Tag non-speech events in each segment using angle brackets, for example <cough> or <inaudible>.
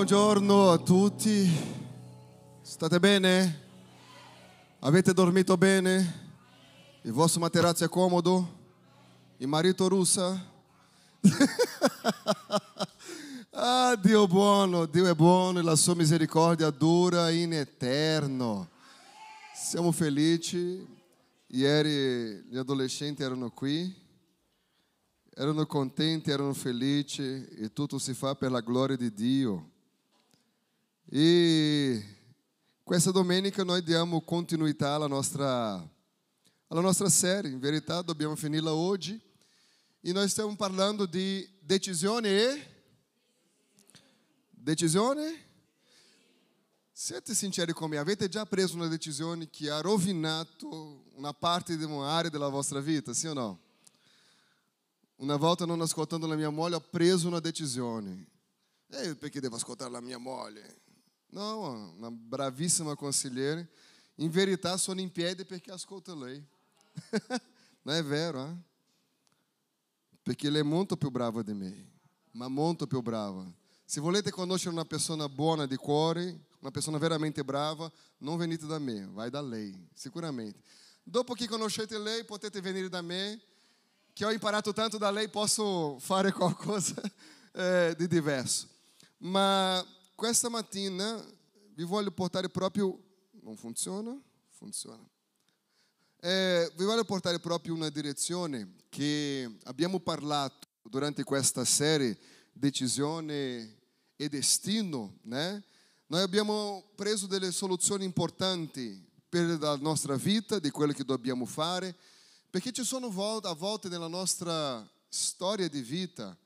buongiorno a tutti. State bene? Avete dormito bene? Il vostro materasso è comodo? Il marito russa? <laughs> ah, Dio buono, Dio è buono e la sua misericordia dura in eterno. Siamo felici. Ieri gli adolescenti erano qui, erano contenti, erano felici e tutto si fa per la gloria di Dio. E questa domenica noi diamo continuità alla nostra, alla nostra série. In verità dobbiamo finirla oggi. E nós stiamo parlando di decisione e decisione. Siete sinceri con me, avete già preso una decisione che ha rovinato una parte di un'area della vostra vita, sì o no? Una volta non ascoltando la mia moglie ho preso una decisione. E perché devo ascoltare la mia moglie? No, una bravissima consigliere. In verità sono in piedi perché ascolto lei. <laughs> non è vero, eh? Perché lei è molto brava di me, ma molto più brava. Se volete conoscere una persona buona di cuore, una persona veramente brava, non venite da me, vai da lei, sicuramente. Dopo che conoscete lei, potete venire da me, che ho imparato tanto da lei, posso <laughs> fare qualcosa eh, di diverso. Ma questa mattina vi voglio portare proprio... Non funziona? Funziona. Eh, vi voglio portare proprio una direzione che abbiamo parlato durante questa serie Decisione e Destino, né? Noi abbiamo preso delle soluzioni importanti per la nostra vita, di quello che dobbiamo fare, perché ci sono a volte nella nostra storia di vita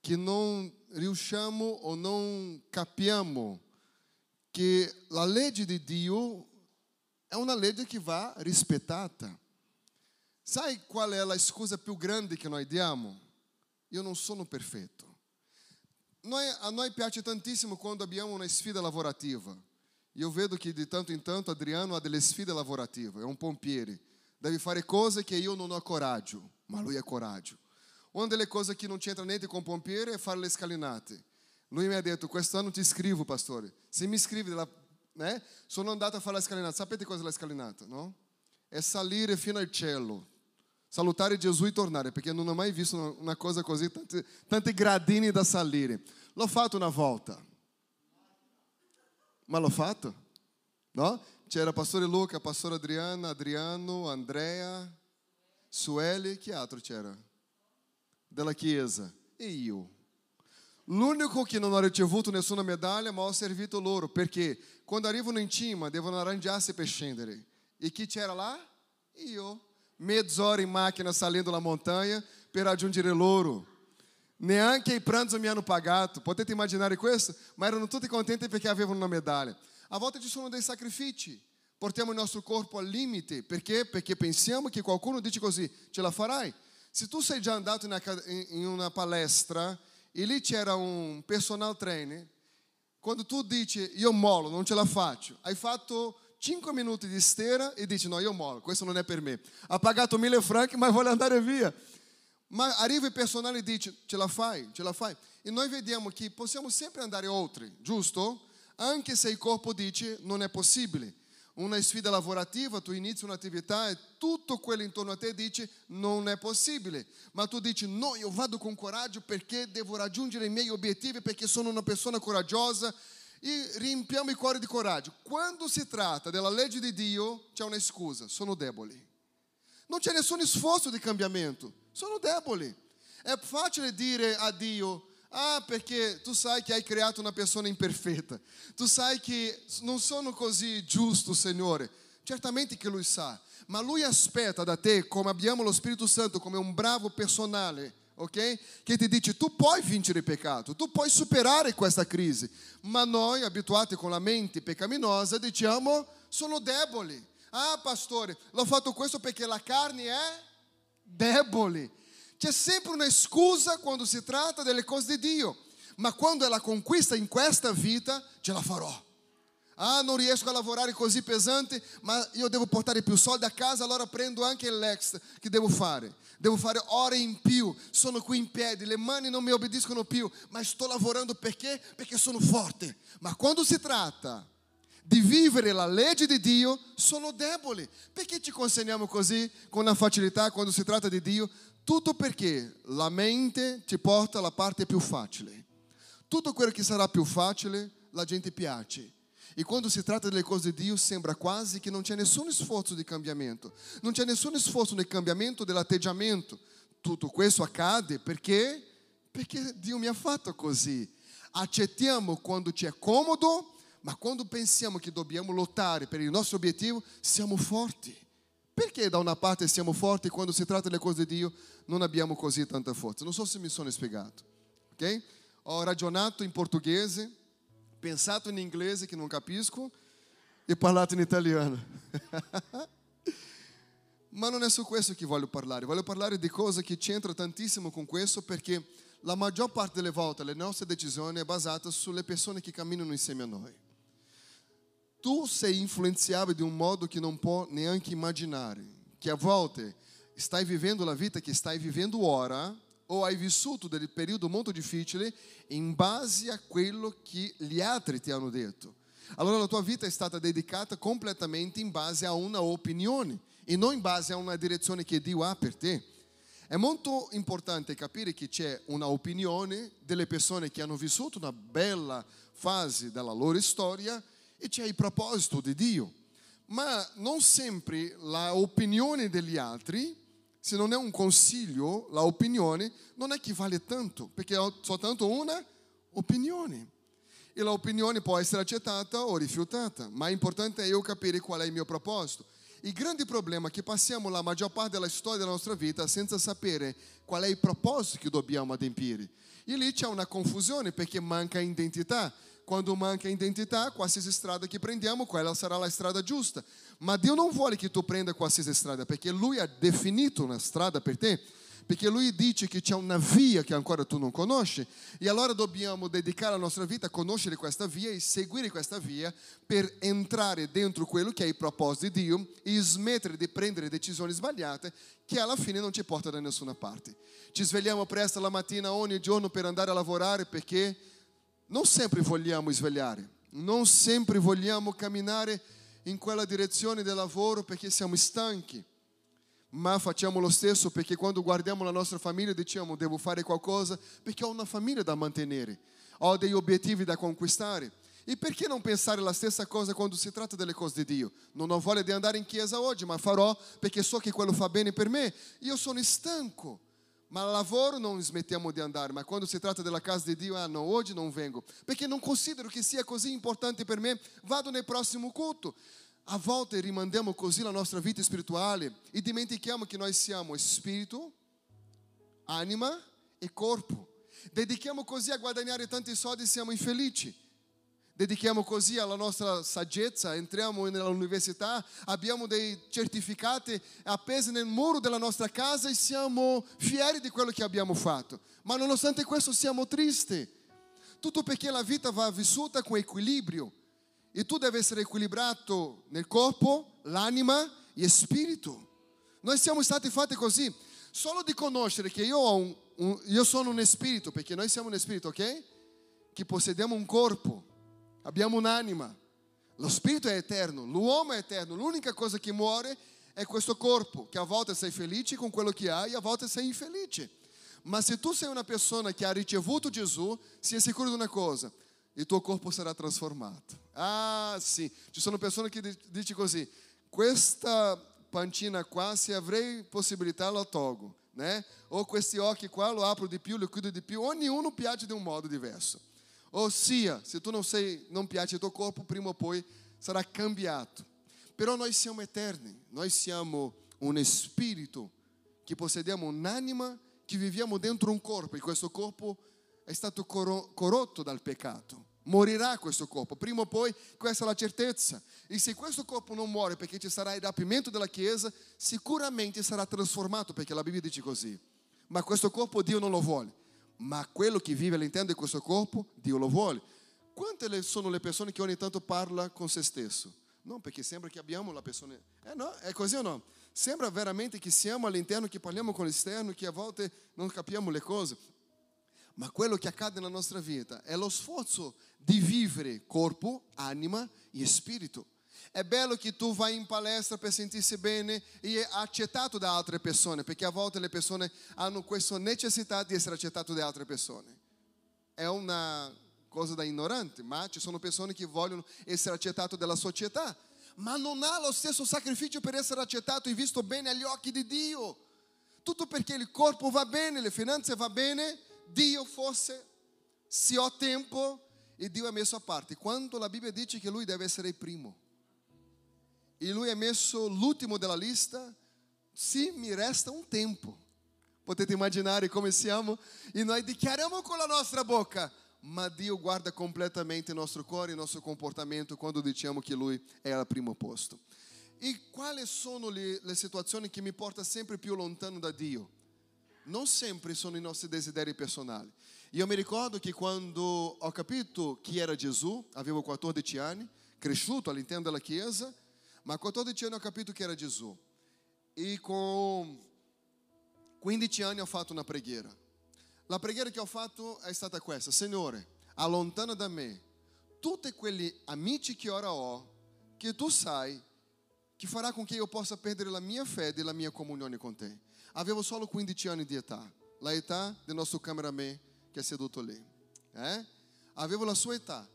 che non riusciamo o non capiamo che la legge di Dio è una legge che va rispettata. Sai qual è la scusa più grande che noi diamo? Io non sono perfetto. Noi, a noi piace tantissimo quando abbiamo una sfida lavorativa. Io vedo che di tanto in tanto Adriano ha delle sfide lavorative, è un pompiere. Deve fare cose che io non ho coraggio, ma lui ha coraggio. Una delle cose che non c'entra niente con pompiere è fare le scalinate. Lui mi ha detto, quest'anno ti scrivo, pastore. Se mi scrivi, né? sono andato a fare la scalinata. Sapete cosa è la scalinata, no? È salire fino al cielo. Salutare Gesù e tornare, perché non ho mai visto una cosa così, tanti, tanti gradini da salire. L'ho fatto una volta. Ma l'ho fatto? No? C'era pastore Luca, pastore Adriana, Adriano, Andrea, Sueli, che altro c'era? Della chiesa. E io. L'unico che non ha ricevuto nessuna medaglia, ma ho servito loro, perché quando arrivano in cima devono arrangiarsi per scendere. E chi c'era là? Io. Mezz'ora in macchina salendo la montagna per raggiungere loro. Neanche i pranzo mi hanno pagato. Potete immaginare questo? Ma erano tutti contenti perché avevano una medaglia. A volte ci sono dei sacrifici. Portiamo il nostro corpo al limite. Perché? Perché pensiamo che qualcuno dice così, ce la farai. Se tu sei già andato in una palestra e lì c'era un personal trainer, quando tu dici io mollo, non ce la faccio, hai fatto 5 minuti di stera e dici no, io mollo, questo non è per me. Ha pagato 1000 franchi ma vuole andare via. Ma arriva il personale e dice ce la fai, ce la fai. E noi vediamo che possiamo sempre andare oltre, giusto? Anche se il corpo dice non è possibile una sfida lavorativa, tu inizi un'attività e tutto quello intorno a te dice non è possibile, ma tu dici no, io vado con coraggio perché devo raggiungere i miei obiettivi, perché sono una persona coraggiosa e riempiamo il cuore di coraggio. Quando si tratta della legge di Dio c'è una scusa, sono deboli. Non c'è nessun sforzo di cambiamento, sono deboli. È facile dire a Dio, Ah, perché tu sai che hai creato una persona imperfetta. Tu sai che non sono così giusto, Signore. Certamente che Lui sa, ma Lui aspetta da te, come abbiamo lo Spirito Santo, come un bravo personale, ok? Che ti dice, tu puoi vincere il peccato, tu puoi superare questa crisi. Ma noi, abituati con la mente peccaminosa, diciamo, sono deboli. Ah, pastore, l'ho fatto questo perché la carne è debole. C'è sempre una scusa quando si tratta delle cose di Dio, ma quando la conquista in questa vita, ce la farò. Ah, non riesco a lavorare così pesante, ma io devo portare più soldi a casa, allora prendo anche l'extra che devo fare. Devo fare ore in più, sono qui in piedi, le mani non mi obbediscono più, ma sto lavorando perché? Perché sono forte. Ma quando si tratta di vivere la legge di Dio, sono debole. Perché ci consegniamo così con una facilità quando si tratta di Dio? Tutto perché la mente ti porta alla parte più facile. Tutto quello che sarà più facile, la gente piace. E quando si tratta delle cose di Dio, sembra quasi che non c'è nessun sforzo di cambiamento. Non c'è nessun sforzo nel cambiamento dell'atteggiamento. Tutto questo accade perché? Perché Dio mi ha fatto così. Accettiamo quando ci è comodo, ma quando pensiamo che dobbiamo lottare per il nostro obiettivo, siamo forti. Perché da una parte siamo forti quando si tratta delle cose di Dio non abbiamo così tanta forza? Non so se mi sono spiegato. Ok? Ho ragionato in portoghese, pensato in inglese che non capisco e parlato in italiano. <laughs> Ma non è su questo che voglio parlare, voglio parlare di cose che c'entra tantissimo con questo perché la maggior parte delle volte le nostre decisioni è basata sulle persone che camminano insieme a noi. Tu sei influenziabile di un modo che non può neanche immaginare, che a volte stai vivendo la vita che stai vivendo ora o hai vissuto del periodo molto difficile in base a quello che gli altri ti hanno detto. Allora la tua vita è stata dedicata completamente in base a una opinione e non in base a una direzione che Dio ha per te. È molto importante capire che c'è una opinione delle persone che hanno vissuto una bella fase della loro storia e c'è il proposito di Dio. Ma non sempre la opinione degli altri, se non è un consiglio, la opinione non è che vale tanto, perché è soltanto una opinione. E la opinione può essere accettata o rifiutata, ma è importante io capire qual è il mio proposito. Il grande problema è che passiamo la maggior parte della storia della nostra vita senza sapere qual è il proposito che dobbiamo adempiere. E lì c'è una confusione perché manca identità. Quando manca identità, qualsiasi strada che prendiamo, quella sarà la strada giusta. Ma Dio non vuole che tu prenda qualsiasi strada, perché Lui ha definito una strada per te. Perché Lui dice che c'è una via che ancora tu non conosci. E allora dobbiamo dedicare la nostra vita a conoscere questa via e seguire questa via per entrare dentro quello che è il proposito di Dio e smettere di prendere decisioni sbagliate che alla fine non ci portano da nessuna parte. Ci svegliamo presto la mattina ogni giorno per andare a lavorare perché non sempre vogliamo svegliare, non sempre vogliamo camminare in quella direzione del lavoro perché siamo stanchi, ma facciamo lo stesso perché quando guardiamo la nostra famiglia diciamo devo fare qualcosa perché ho una famiglia da mantenere, ho degli obiettivi da conquistare. E perché non pensare la stessa cosa quando si tratta delle cose di Dio? Non ho voglia di andare in chiesa oggi, ma farò perché so che quello fa bene per me. Io sono stanco. Ma al lavoro non smettiamo di andare, ma quando si tratta della casa di Dio, ah no, oggi non vengo, perché non considero che sia così importante per me, vado nel prossimo culto. A volte rimandiamo così la nostra vita spirituale e dimentichiamo che noi siamo spirito, anima e corpo. Dedichiamo così a guadagnare tanti soldi e siamo infelici dedichiamo così alla nostra saggezza, entriamo nell'università, abbiamo dei certificati appesi nel muro della nostra casa e siamo fieri di quello che abbiamo fatto. Ma nonostante questo siamo tristi. Tutto perché la vita va vissuta con equilibrio e tu devi essere equilibrato nel corpo, l'anima e spirito. Noi siamo stati fatti così. Solo di conoscere che io, un, un, io sono un spirito, perché noi siamo un spirito, ok? Che possediamo un corpo abbiamo un'anima. Lo spirito è eterno, l'uomo è eterno, l'unica cosa che muore è questo corpo, che a volte sei felice con quello che hai a volte sei infelice. Ma se tu sei una persona che ha ricevuto Gesù, sia sicuro di una cosa, il tuo corpo sarà trasformato. Ah sì, ci sono persone che dicono così, questa pancina qua, se avrei possibilità la tolgo, né? O questi occhi qua lo apro di più, lo chiudo di più, ognuno piace di un modo diverso. Ossia, se tu não sei, não piace il tuo corpo, prima o poi sarà cambiato. Però noi siamo eterni, noi siamo un spirito che possediamo un'anima che viviamo dentro un corpo e questo corpo è stato corrotto dal peccato. Morirà questo corpo, prima o poi questa è la certezza. E se questo corpo non muore perché ci sarà il rapimento della Chiesa, sicuramente sarà trasformato perché la Bibbia dice così. Ma questo corpo Dio non lo vuole ma quello che vive all'interno di questo corpo, Dio lo vuole. Quante sono le persone che ogni tanto parla con se stesso? No, perché sembra che abbiamo la persona... Eh no, è così o no? Sembra veramente che siamo all'interno, che parliamo con l'esterno, che a volte non capiamo le cose. Ma quello che accade nella nostra vita è lo sforzo di vivere corpo, anima e spirito. È bello che tu vai in palestra per sentirsi bene e accettato da altre persone, perché a volte le persone hanno questa necessità di essere accettate da altre persone. È una cosa da ignorante, ma ci sono persone che vogliono essere accettate dalla società, ma non ha lo stesso sacrificio per essere accettato e visto bene agli occhi di Dio. Tutto perché il corpo va bene, le finanze va bene, Dio forse, se ho tempo, e Dio è messo a parte. Quando la Bibbia dice che Lui deve essere il primo, e Lui è messo l'ultimo della lista, sì, mi resta un tempo. Potete immaginare come siamo? E noi dichiariamo con la nostra bocca, ma Dio guarda completamente il nostro cuore e il nostro comportamento quando diciamo che Lui è al primo posto. E quali sono le, le situazioni che mi portano sempre più lontano da Dio? Non sempre sono i nostri desideri personali. Io mi ricordo che quando ho capito chi era Gesù, avevo 14 anni, cresciuto all'interno della chiesa, ma a 14 anni ho capito chi era Gesù. E con 15 anni ho fatto una preghiera. La preghiera che ho fatto è stata questa: Signore, allontana da me tutti quegli amici che ora ho, che tu sai che farà con che io possa perdere la mia fede e la mia comunione con te. Avevo solo 15 anni di età, la età del nostro cameraman che è seduto lì. Eh? Avevo la sua età.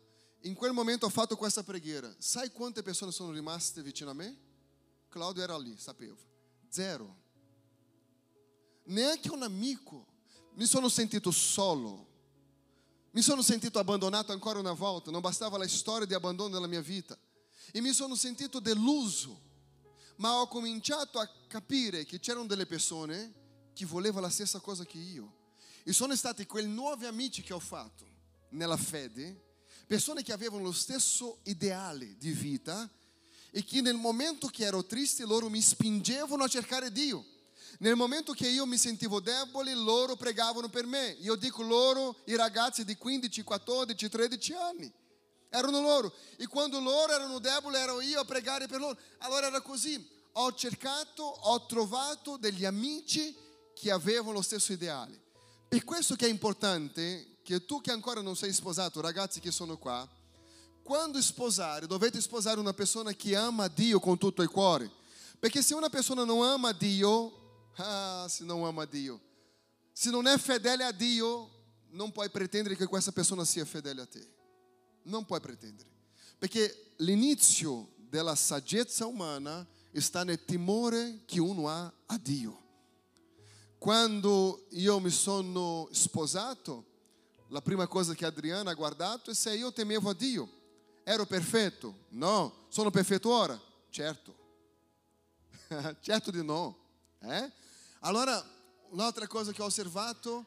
In quel momento ho fatto questa preghiera. Sai quante persone sono rimaste vicino a me? Claudio era lì, sapevo. Zero. Neanche un amico mi sono sentito solo, mi sono sentito abbandonato ancora una volta, non bastava la storia di abbandono della mia vita e mi sono sentito deluso, ma ho cominciato a capire che c'erano delle persone che volevano la stessa cosa che io e sono stati quei nuovi amici che ho fatto nella fede, persone che avevano lo stesso ideale di vita e che nel momento che ero triste loro mi spingevano a cercare Dio. Nel momento che io mi sentivo debole, loro pregavano per me. Io dico loro, i ragazzi di 15, 14, 13 anni. Erano loro. E quando loro erano deboli, ero io a pregare per loro. Allora era così. Ho cercato, ho trovato degli amici che avevano lo stesso ideale. Per questo che è importante che tu che ancora non sei sposato, ragazzi che sono qua, quando sposare, dovete sposare una persona che ama Dio con tutto il cuore. Perché se una persona non ama Dio, Ah, se não ama Dio. Se não é fedele a Dio, não pode pretendere che questa persona sia fedele a te. Não pode pretendere. Perché l'inizio della saggezza umana sta nel timore che uno ha a Dio. Quando io mi sono sposato, la prima cosa che Adriana ha guardato è se io temevo a Dio. Ero perfetto? No. Sono perfetto ora? Certo. <laughs> certo di no. Eh? Allora, un'altra cosa che ho osservato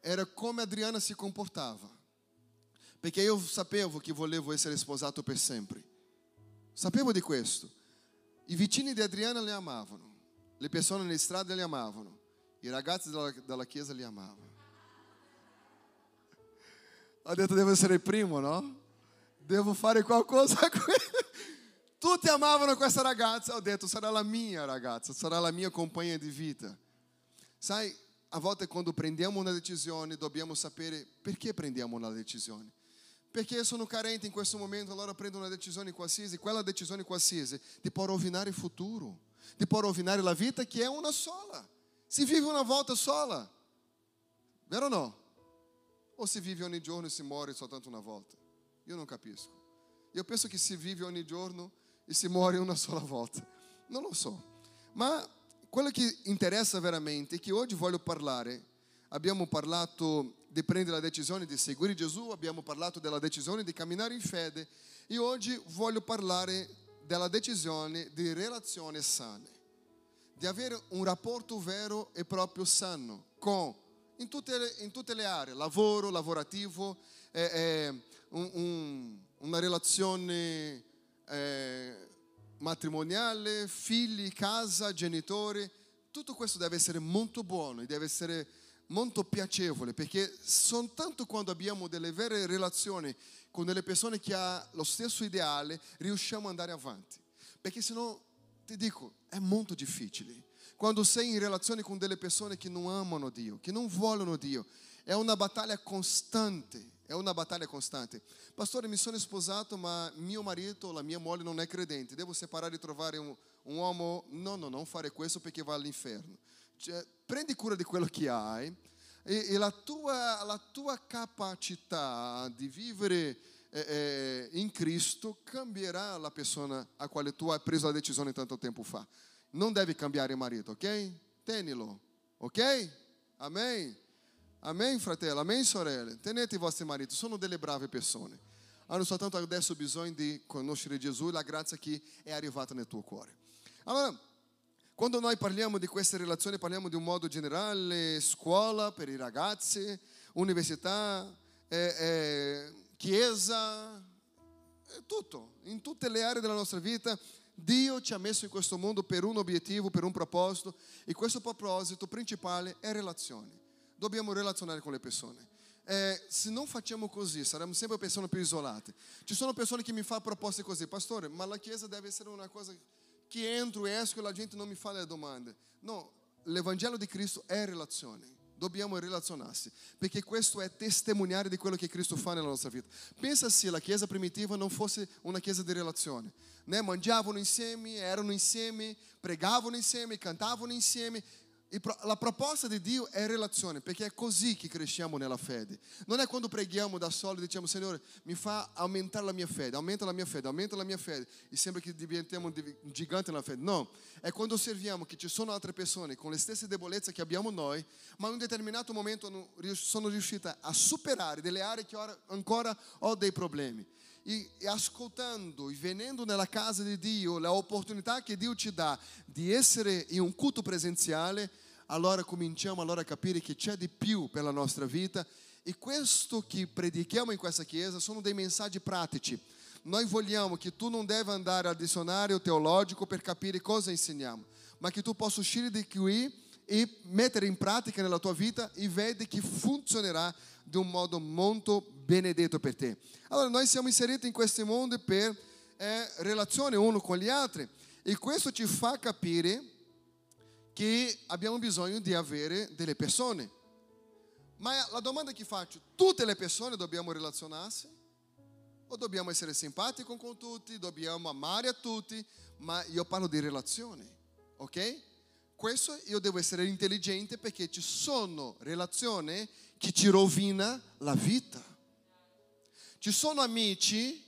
era come Adriana si comportava. Perché io sapevo che volevo essere sposato per sempre. Sapevo di questo. I vicini di Adriana le amavano, le persone nelle strade le amavano, i ragazzi della, della chiesa le amavano. Ho detto devo essere il primo, no? Devo fare qualcosa <laughs> qui. Tutti amavano questa ragazza, ho detto sarà la mia ragazza, sarà la mia compagna di vita. Sai, a volte quando prendiamo una decisione dobbiamo sapere perché prendiamo una decisione. Perché sono carente in questo momento, allora prendo una decisione qualsiasi, quella decisione qualsiasi ti può rovinare il futuro, ti può rovinare la vita che è una sola. Si vive una volta sola, vero o no? O si vive ogni giorno e si muore soltanto una volta? Io non capisco. Io penso che si vive ogni giorno e si muore una sola volta. Non lo so. Ma quello che interessa veramente è che oggi voglio parlare. Abbiamo parlato di prendere la decisione di seguire Gesù, abbiamo parlato della decisione di camminare in fede e oggi voglio parlare della decisione di relazioni sane, di avere un rapporto vero e proprio sano con, in, tutte le, in tutte le aree, lavoro, lavorativo, eh, eh, un, un, una relazione eh, matrimoniale, figli, casa, genitori, tutto questo deve essere molto buono e deve essere molto piacevole perché soltanto quando abbiamo delle vere relazioni con delle persone che hanno lo stesso ideale riusciamo ad andare avanti. Perché sennò, ti dico, è molto difficile. Quando sei in relazione con delle persone che non amano Dio, che non vogliono Dio, è una battaglia costante. È una battaglia costante. Pastore, mi sono sposato, ma mio marito, la mia moglie non è credente. Devo separare e trovare un, un uomo? No, no, non fare questo perché va all'inferno. Cioè, prendi cura di quello che hai e, e la, tua, la, tua, capacità di vivere eh, eh, in Cristo cambierà la persona a quale tu hai preso la decisione tanto tempo fa. Non devi cambiare il marito, ok? Tenilo, ok? Amen. Amen, fratello, amen, sorelle. Tenete i vostri mariti, sono delle brave persone. Hanno soltanto adesso bisogno di conoscere Gesù e la grazia che è arrivata nel tuo cuore. Allora, quando noi parliamo di queste relazioni, parliamo di un modo generale, scuola per i ragazzi, università, eh, eh, chiesa, tutto, in tutte le aree della nostra vita. Dio ci ha messo in questo mondo per un obiettivo, per un proposito, e questo proposito principale è relazione dobbiamo relazionare con le persone. Eh, se non facciamo così, saremo sempre persone più isolate. Ci sono persone che mi fanno proposte così, pastore, ma la chiesa deve essere una cosa che entro e esco e la gente non mi fa le domande. No, l'Evangelo di Cristo è relazione. Dobbiamo relazionarsi, perché questo è testimoniare di quello che Cristo fa nella nostra vita. Pensa se la chiesa primitiva non fosse una chiesa di relazione. Né? Mangiavano insieme, erano insieme, pregavano insieme, cantavano insieme, la proposta di Dio è relazione, perché è così che cresciamo nella fede. Non è quando preghiamo da soli e diciamo, Signore, mi fa aumentare la mia fede, aumenta la mia fede, aumenta la mia fede, e sembra che diventiamo un gigante nella fede. No, è quando osserviamo che ci sono altre persone con le stesse debolezze che abbiamo noi, ma in un determinato momento sono riuscite a superare delle aree che ora ancora ho dei problemi. E, ascoltando e venendo nella casa di Dio, la opportunità che Dio ci dà di essere in un culto presenziale, allora cominciamo allora a capire che c'è di più per la nostra vita e questo che predichiamo in questa chiesa sono dei messaggi pratici. Noi vogliamo che tu non deve andare al dizionario teologico per capire cosa insegniamo, ma che tu possa uscire di qui e mettere in pratica nella tua vita e vedi che funzionerà di un modo molto benedetto per te. Allora noi siamo inseriti in questo mondo per eh, relazione uno con gli altri e questo ci fa capire che abbiamo bisogno di avere delle persone. Ma la domanda che faccio, tutte le persone dobbiamo relazionarsi? O dobbiamo essere simpatici con tutti, dobbiamo amare a tutti, ma io parlo di relazioni, ok? Questo io devo essere intelligente perché ci sono relazioni che ci rovina la vita. Ci sono amici,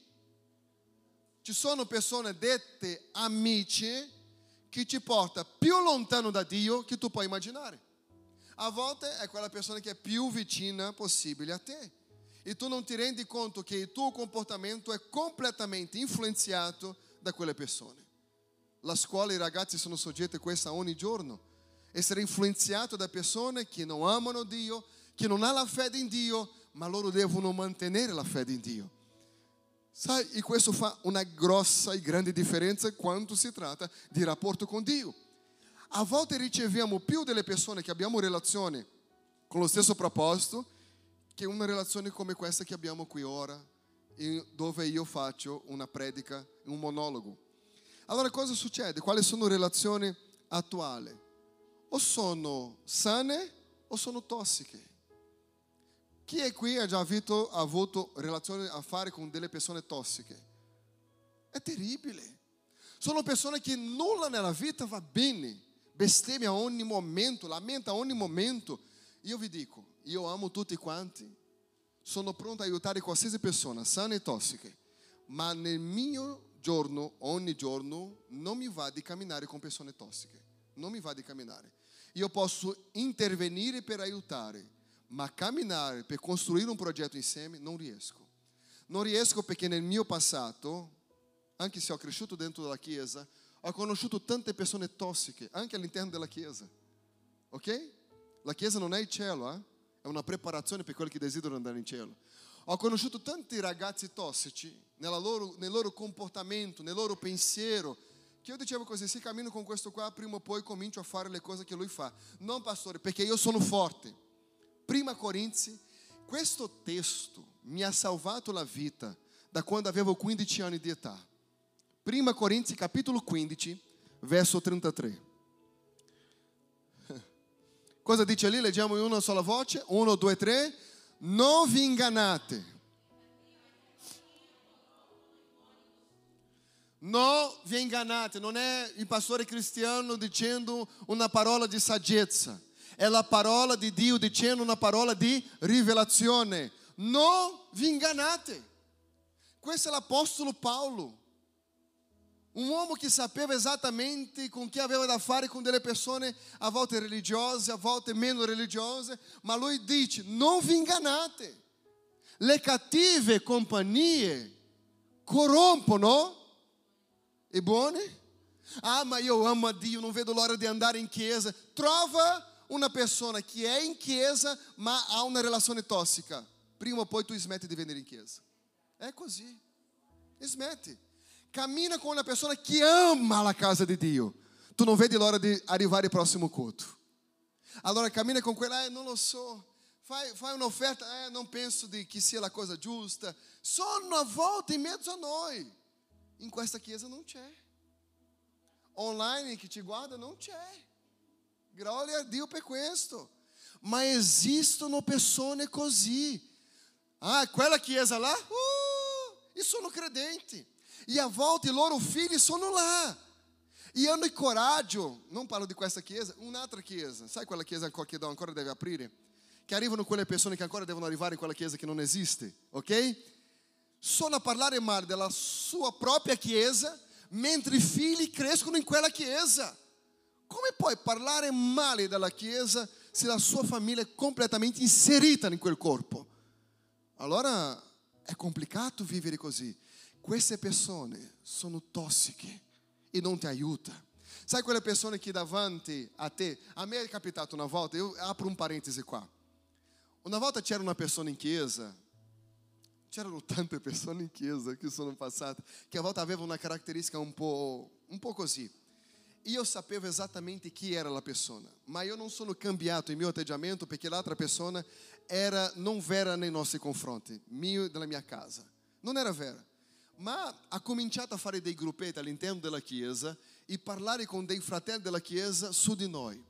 ci sono persone dette amici che ti porta più lontano da Dio che tu puoi immaginare. A volte è quella persona che è più vicina possibile a te. E tu non ti rendi conto che il tuo comportamento è completamente influenzato da quelle persone. La scuola i ragazzi sono soggetti a questo ogni giorno. Essere influenzato da persone che non amano Dio, che non hanno la fede in Dio, ma loro devono mantenere la fede in Dio. Sai, e questo fa una grossa e grande differenza quando si tratta di rapporto con Dio. A volte riceviamo più delle persone che abbiamo relazione con lo stesso proposito che una relazione come questa che abbiamo qui ora, dove io faccio una predica, un monologo. Allora cosa succede? Quali sono le relazioni attuali? O sono sane o sono tossiche? Chi è qui ha già avuto, ha avuto relazioni a fare con delle persone tossiche? È terribile. Sono persone che nulla nella vita va bene, bestemmia ogni momento, lamenta ogni momento. Io vi dico, io amo tutti quanti, sono pronto a aiutare qualsiasi persona, sana e tossica, ma nel mio giorno, ogni giorno, non mi va di camminare con persone tossiche, non mi va di camminare. Io posso intervenire per aiutare, ma camminare per costruire un progetto insieme non riesco. Non riesco perché nel mio passato, anche se ho cresciuto dentro della Chiesa, ho conosciuto tante persone tossiche, anche all'interno della Chiesa. Ok? La Chiesa non è il cielo, eh? è una preparazione per quelli che desiderano andare in cielo. Ho conosciuto tanti ragazzi tossici loro, nel loro comportamento, nel loro pensiero, che io dicevo così, se cammino con questo qua, prima o poi comincio a fare le cose che lui fa. Non, pastore, perché io sono forte Prima Corinzi, questo testo mi ha salvato la vita da quando avevo 15 anni di età. Prima Corinzi capitolo 15, verso 33. <laughs> Cosa dice lì? Leggiamo in una sola voce. Uno, due, tre. Non vi ingannate. Non vi ingannate, non è il pastore cristiano dicendo una parola di saggezza, è la parola di Dio dicendo una parola di rivelazione. Non vi ingannate. Questo è l'Apostolo Paolo, un uomo che sapeva esattamente con chi aveva da fare con delle persone a volte religiose, a volte meno religiose, ma lui dice: non vi ingannate. Le cattive compagnie corrompono e buone? Ah, ma io amo a Dio, non vedo l'ora di andare in chiesa. Trova una persona che è in chiesa, ma ha una relazione tossica. Prima poi tu smetti di venire in chiesa. È così. Smette. Cammina com uma pessoa que ama a casa de Dio. Tu não vedi l'ora di arrivare al prossimo culto. Allora cammina con quella, eh, non lo so. Fai, fai un'offerta, eh, non penso di che sia la cosa giusta. Sono a volte in mezzo a noi. In questa chiesa non c'è. Online che ti guarda non c'è. Gloria a Dio per questo. Ma esistono persone così. Ah, quella chiesa là? Uh, e sono credenti. E a volta i loro figli sono lá. E hanno coraggio, non parlo di questa chiesa, un'altra chiesa. Sai quella chiesa che ancora deve aprire? Che arrivano quelle persone che ancora devono arrivare in quella chiesa che non esiste, ok? Sono a parlare male della sua propria chiesa, mentre i figli crescono in quella chiesa. Come puoi parlare male della chiesa se la sua famiglia è completamente inserita in quel corpo? Allora è complicato vivere così. Queste persone sono tossiche e non ti aiutano. Sai quelle persone che davanti a te, a me è capitato una volta, io apro un parentesi qua. Una volta c'era una persona in chiesa, c'erano tante persone in chiesa che sono passate, che a volte avevano una caratteristica un po', un po' così. Io sapevo esattamente chi era la persona, ma io non sono cambiato il mio atteggiamento perché l'altra persona era non vera nei nostri confronti, mio e della mia casa. Non era vera. Ma ha cominciato a fare dei gruppetti all'interno della Chiesa e parlare con dei fratelli della Chiesa su di noi.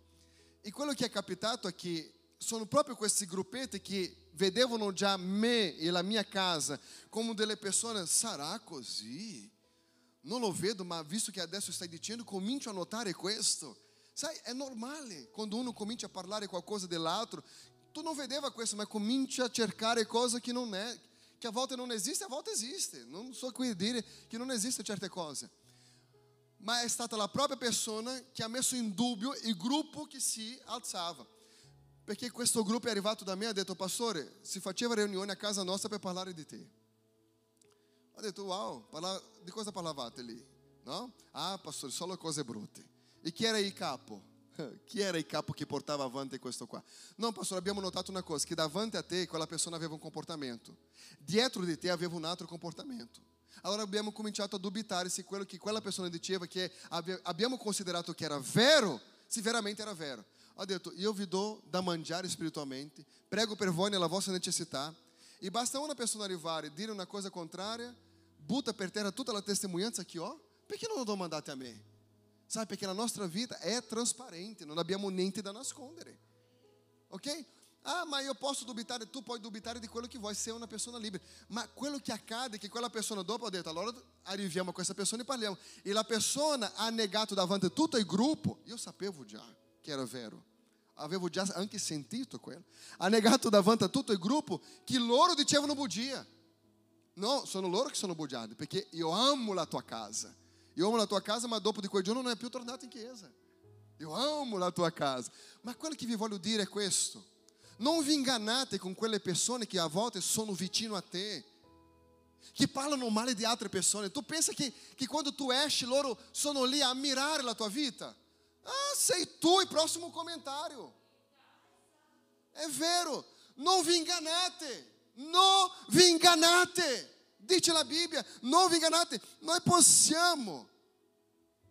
E quello che è capitato è che sono proprio questi gruppetti che vedevano già me e la mia casa come delle persone, sarà così? Non lo vedo, ma visto che adesso stai dicendo, comincio a notare questo. Sai, è normale quando uno comincia a parlare qualcosa dell'altro. Tu non vedeva questo, ma comincia a cercare cose che non è, che a volte non esiste, a volte esiste. Non so qui dire che non esiste certe cose. Ma è stata la propria persona che ha messo in dubbio il gruppo che si alzava. Perché questo gruppo è arrivato da me e ha detto, pastore, si faceva riunione a casa nostra per parlare di te. Ho detto, wow, di cosa parlavate lì? No? Ah, pastore, solo cose brutte. E chi era il capo? Chi era il capo che portava avanti questo qua? No, pastore, abbiamo notato una cosa, che davanti a te quella persona aveva un comportamento, dietro di te aveva un altro comportamento. Allora abbiamo cominciato a dubitare se quello che quella persona diceva, che abbiamo considerato che era vero, se veramente era vero. Ho detto, io vi do da mangiare spiritualmente, prego per voi nella vostra necessità, e basta una persona arrivare e dire una cosa contraria, butta per terra tutta la testimonianza che ho, perché non lo domandate a me? Sabe, perché la nostra vita è trasparente, non abbiamo niente da nascondere. Ok? Ah, ma io posso dubitare, tu puoi dubitare di quello che vuoi, sei una persona libera. Ma quello che accade è che quella persona dopo ha detto, allora arriviamo a questa persona e parliamo. E la persona ha negato davanti a tutto il gruppo, io sapevo già che era vero. Avevo già anche sentito quello. Ha negato davanti a tutto il gruppo che loro dicevano bugia. No, sono loro che sono bugiardi, perché io amo la tua casa. Io amo la tua casa, ma dopo di quel giorno non è più tornato in chiesa. Io amo la tua casa. Ma quello che vi voglio dire è questo. Non vi ingannate con quelle persone che a volte sono vicino a te, che parlano male di altre persone. Tu pensa che, che quando tu esci loro sono lì a ammirare la tua vita? Ah, sei tu il prossimo commentario. È vero, non vi ingannate, non vi ingannate. Dice la Bibbia, non vi ingannate, noi possiamo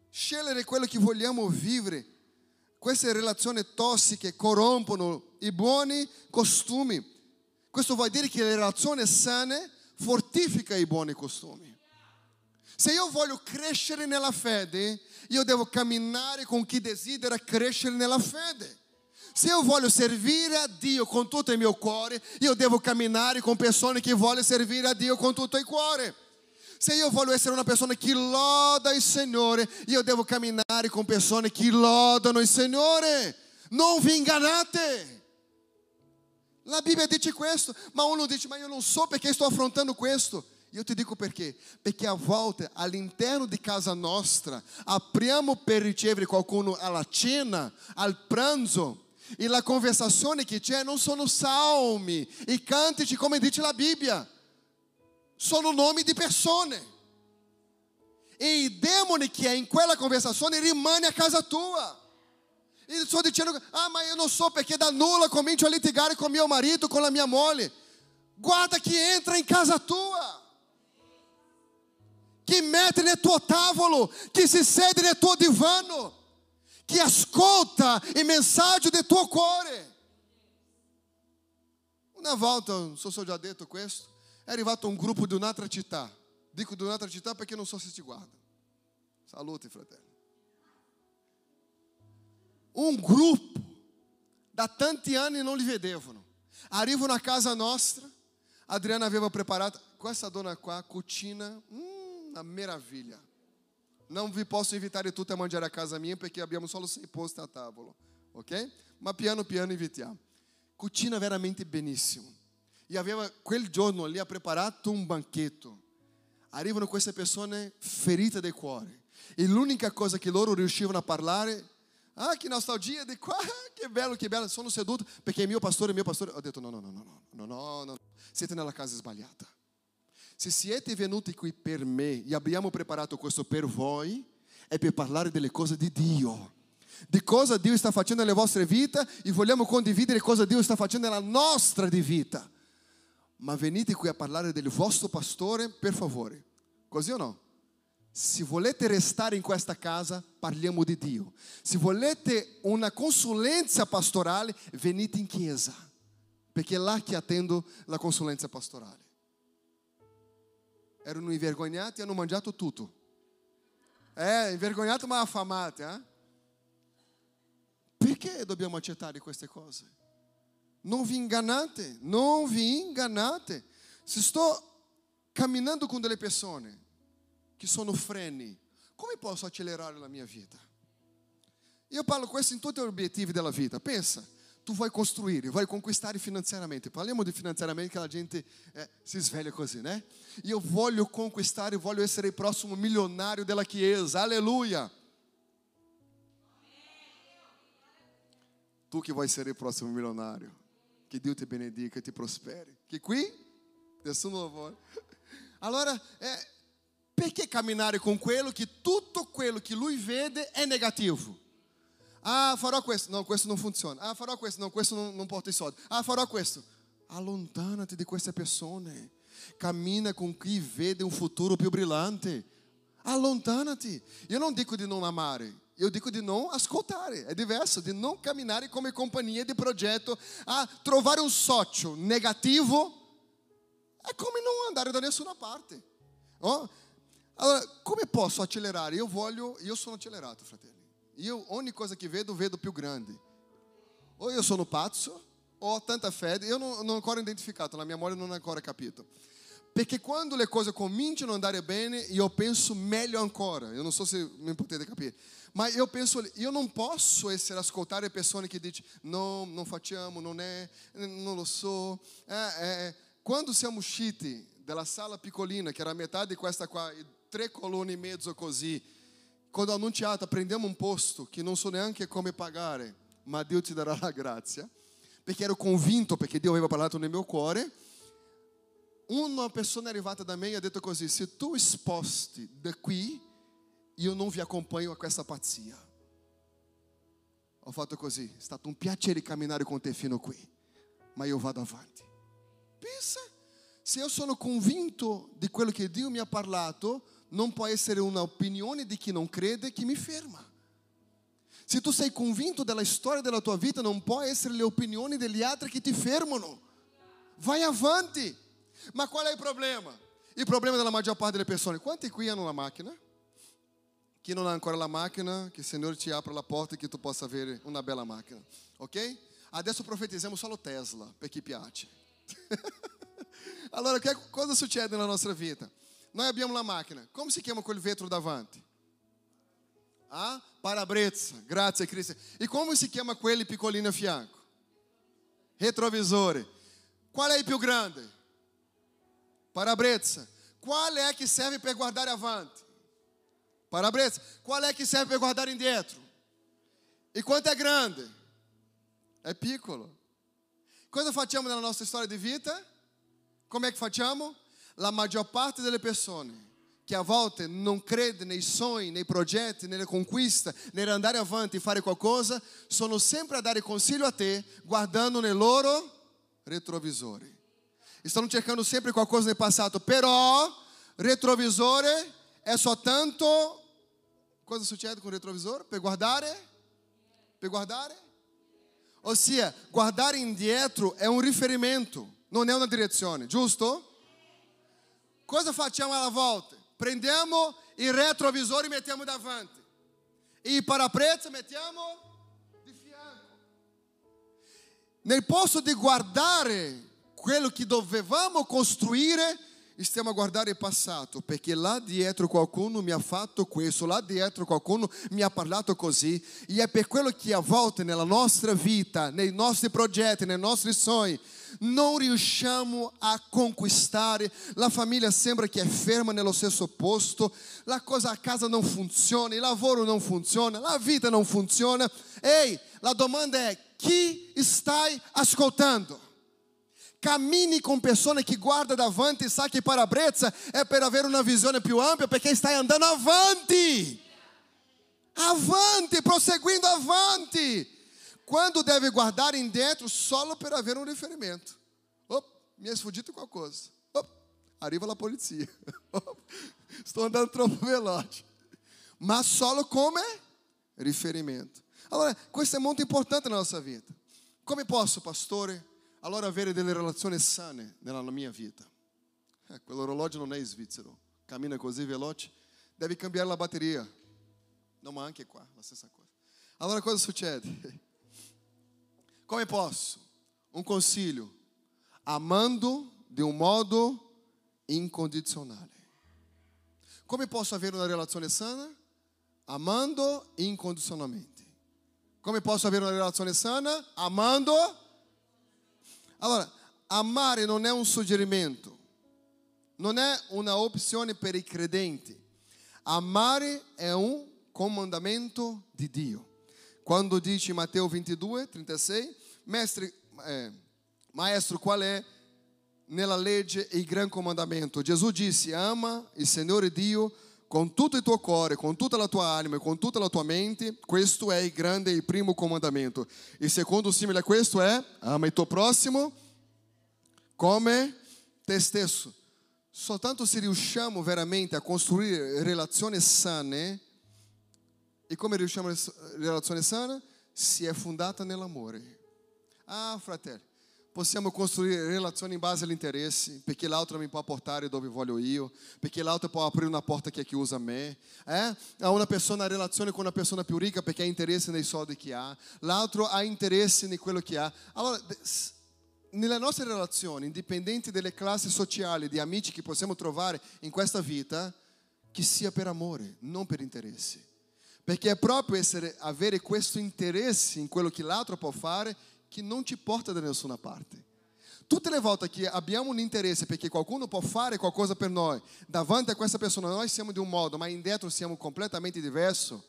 scegliere quello che vogliamo vivere queste relazioni tossiche corrompono i buoni costumi. Questo vuol dire che le relazioni sane fortificano i buoni costumi. Se io voglio crescere nella fede, io devo camminare con chi desidera crescere nella fede. Se eu voglio servire a Dio con tutto il mio cuore, io devo camminare con persone che vogliono servire a Dio con tutto il cuore. Se io voglio essere una persona che loda il Signore, io devo camminare con persone che lodano il Signore. Non vi ingannate. La Bibbia dice questo, ma uno dice, ma io non so perché sto affrontando questo. Io ti dico perché. Perché a volte all'interno di casa nostra apriamo per ricevere qualcuno alla cena, al pranzo, e la conversazione che c'è non sono salmi e cantici come dice la Bibbia, sono nomi di persone. E i demoni che è in quella conversazione rimane a casa tua. E sto dicendo, ah, ma io non so perché da nulla comincio a litigare com mio marito, com la mia moglie. Guarda che entra in casa tua. Que mete nel tuo tavolo, que se sede nel tuo divano che ascolta i messaggi del tuo cuore. Una volta, non so se ho già detto questo, è arrivato un gruppo di un'altra città. Dico di un'altra città perché non so se si guarda. Salute, fratelli. Un gruppo, da tanti anni non li vedevano. Arrivano a casa nostra, Adriana aveva preparato, questa donna qua cucina, hum, una meraviglia. Non vi posso invitare tutti a mangiare a casa mia perché abbiamo solo sei posti a tavola, ok? Ma piano piano invitiamo. Cucina veramente benissimo. E aveva quel giorno lì ha preparato un um banchetto. Arrivano queste persone ferite del cuore. E l'unica cosa che loro riuscivano a parlare, ah che nostalgia di qua, <laughs> ah, che bello, che bello, sono seduto perché è mio pastore, mio pastore. Ho detto no, no, no, no, no, no, no, no. siete nella casa sbagliata. Se siete venuti qui per me e abbiamo preparato questo per voi, è per parlare delle cose di Dio. Di cosa Dio sta facendo nelle vostre vite e vogliamo condividere cosa Dio sta facendo nella nostra di vita. Ma venite qui a parlare del vostro pastore, per favore. Così o no? Se volete restare in questa casa, parliamo di Dio. Se volete una consulenza pastorale, venite in chiesa, perché è là che attendo la consulenza pastorale erano invergognati e hanno mangiato tutto. É, invergognati ma affamati. Eh? Perché dobbiamo accettare queste cose? Non vi ingannate, non vi ingannate. Se sto camminando con delle persone che sono freni, come posso accelerare la mia vita? Io parlo questo in tutti gli obiettivi della vita. Pensa, tu vai construir, vai conquistar financeiramente. Falamos de financeiramente que a gente é, se esvelha assim, né? E eu vou conquistar e vou ser o próximo milionário dela chiesa. Aleluia! Tu que vai ser o próximo milionário. Que Deus te benedica, te prospere. Que qui? Nessuno louvor. Allora, é, porque caminhar com quello que tudo quello que lui vede é negativo? Ah, farò questo. No, questo non funziona. Ah, farò questo. No, questo non, non porta i soldi. Ah, farò questo. Allontanati di queste persone. Cammina con chi vede un futuro più brillante. Allontanati. Io non dico di non amare, io dico di non ascoltare. È diverso, di non camminare come compagnia di progetto a trovare un socio negativo. È come non andare da nessuna parte. Oh? Allora, come posso accelerare? Io voglio, io sono accelerato, fratelli. Io ogni cosa che vedo, vedo più grande. O io sono pazzo, o ho tanta. Io non, non ho ancora identificato, la mia memoria non ha ancora capito. Perché quando le cose cominciano ad andare bene, io penso meglio ancora. Io non so se mi potete capire. Ma io penso, io non posso essere ascoltare persone che dicono no, non facciamo, non è, non lo so. Eh, eh. Quando siamo usciti sala piccolina, che era metà di questa qua, tre colonne e mezzo così, quando ho annunciato prendiamo un posto che non so neanche come pagare, ma Dio ti darà la grazia, perché ero convinto, perché Dio aveva parlato nel mio cuore, una persona arrivata da me e ha detto così, se tu sposti da qui, io non vi accompagno a questa pazzia. Ho fatto così, è stato un piacere camminare con te fino qui, ma io vado avanti. Pensa, se io sono convinto di quello che Dio mi ha parlato, non può essere una opinione di chi non crede che mi ferma. Se tu sei convinto della storia della tua vita, non può essere le opinioni degli altri che ti fermano. Vai avanti. Ma qual è il problema? Il problema della maggior parte delle persone. Quanti qui hanno la macchina? Chi non ha ancora la macchina, che il Signore ti apra la porta e che tu possa avere una bella macchina. Ok? Adesso profetizziamo solo Tesla, per chi piace. allora, <laughs> che cosa succede nella nostra vita? Noi abbiamo la macchina. Come si chiama quel vetro davanti? Ah? Parabrezza, grazie Cristo. E come si chiama quelli piccolino a fianco? Retrovisore. Qual é o più grande? Parabrezza. Qual é que serve para guardar avante? Parabrezza. Qual é que serve para guardar indietro? E quanto é grande? É piccolo. Cosa facciamo nella nostra storia di vita? Come è che facciamo? La maggior parte delle persone che a volte non crede nei sogni, nei progetti, nelle conquiste, nell'andare avanti e fare qualcosa, sono sempre a dare consiglio a te guardando nei loro retrovisori. Stanno cercando sempre qualcosa nel passato, però retrovisore è soltanto cosa succede con il retrovisore? Per guardare? Per guardare? Ossia, guardare indietro è un riferimento, non è una direzione, giusto? Cosa facciamo alla volta? Prendiamo il retrovisore e mettiamo davanti. E il paraprezzo mettiamo di fianco. Nel posto di guardare quello che dovevamo costruire, stiamo a guardare il passato, perché là dietro qualcuno mi ha fatto questo, là dietro qualcuno mi ha parlato così, e è per quello che a volte nella nostra vita, nei nostri progetti, nei nostri sogni, non riusciamo a conquistare, la famiglia sembra che è ferma nello stesso posto, la cosa a casa non funziona, il lavoro non funziona, la vita non funziona. Ehi, la domanda è chi stai ascoltando? Cammini com persone che guarda davanti e sa che parabrezza è per avere una visione più ampia perché stai andando avanti. Avanti, proseguindo avanti. Quando deve guardare in dentro solo per avere un riferimento. Oh, mi è sfuggito qualcosa. Oh, arriva la polizia. <laughs> Oh, sto andando troppo veloce. Ma solo come riferimento. Allora, questo è molto importante nella nostra vita. Come posso, pastore? allora avere delle relazioni sane nella mia vita. Eh, quell'orologio non è svizzero, cammina così veloce, devi cambiare la batteria. No, ma anche qua, la stessa cosa. Allora cosa succede? Come posso? Um consiglio, amando de um modo incondizionale. Come posso avere una relazione sana? Amando incondizionalmente. Come posso avere una relazione sana? Amando Allora, amare non è un suggerimento, non è una opzione per i credenti. Amare è un comandamento di Dio. Quando dice in Matteo 22, 36, mestre, eh, maestro, qual è nella legge il gran comandamento? Gesù disse, ama il Signore Dio con tutto il tuo cuore, con tutta la tua anima e con tutta la tua mente, questo è il grande e primo comandamento. Il secondo simile a questo è ama il tuo prossimo come te stesso. Soltanto se riusciamo veramente a costruire relazioni sane, e come riusciamo a relazione sana? Se è fondata nell'amore. Ah, fratelli, possiamo costruire relazioni in base all'interesse, perché l'altro mi può portare dove voglio io, perché l'altro può aprire una porta che chiusa a me. Eh? Una persona relazione con una persona più ricca perché ha interesse nei soldi che ha, l'altro ha interesse in quello che ha. Allora, nelle nostre relazioni, indipendenti dalle classi sociali, di amici che possiamo trovare in questa vita, che sia per amore, non per interesse. Perché è proprio essere, avere questo interesse in quello che l'altro può fare che non ci porta da nessuna parte. Tutte le volte che abbiamo un interesse perché qualcuno può fare qualcosa per noi, davanti a questa persona noi siamo di un modo, ma in dentro siamo completamente diverso.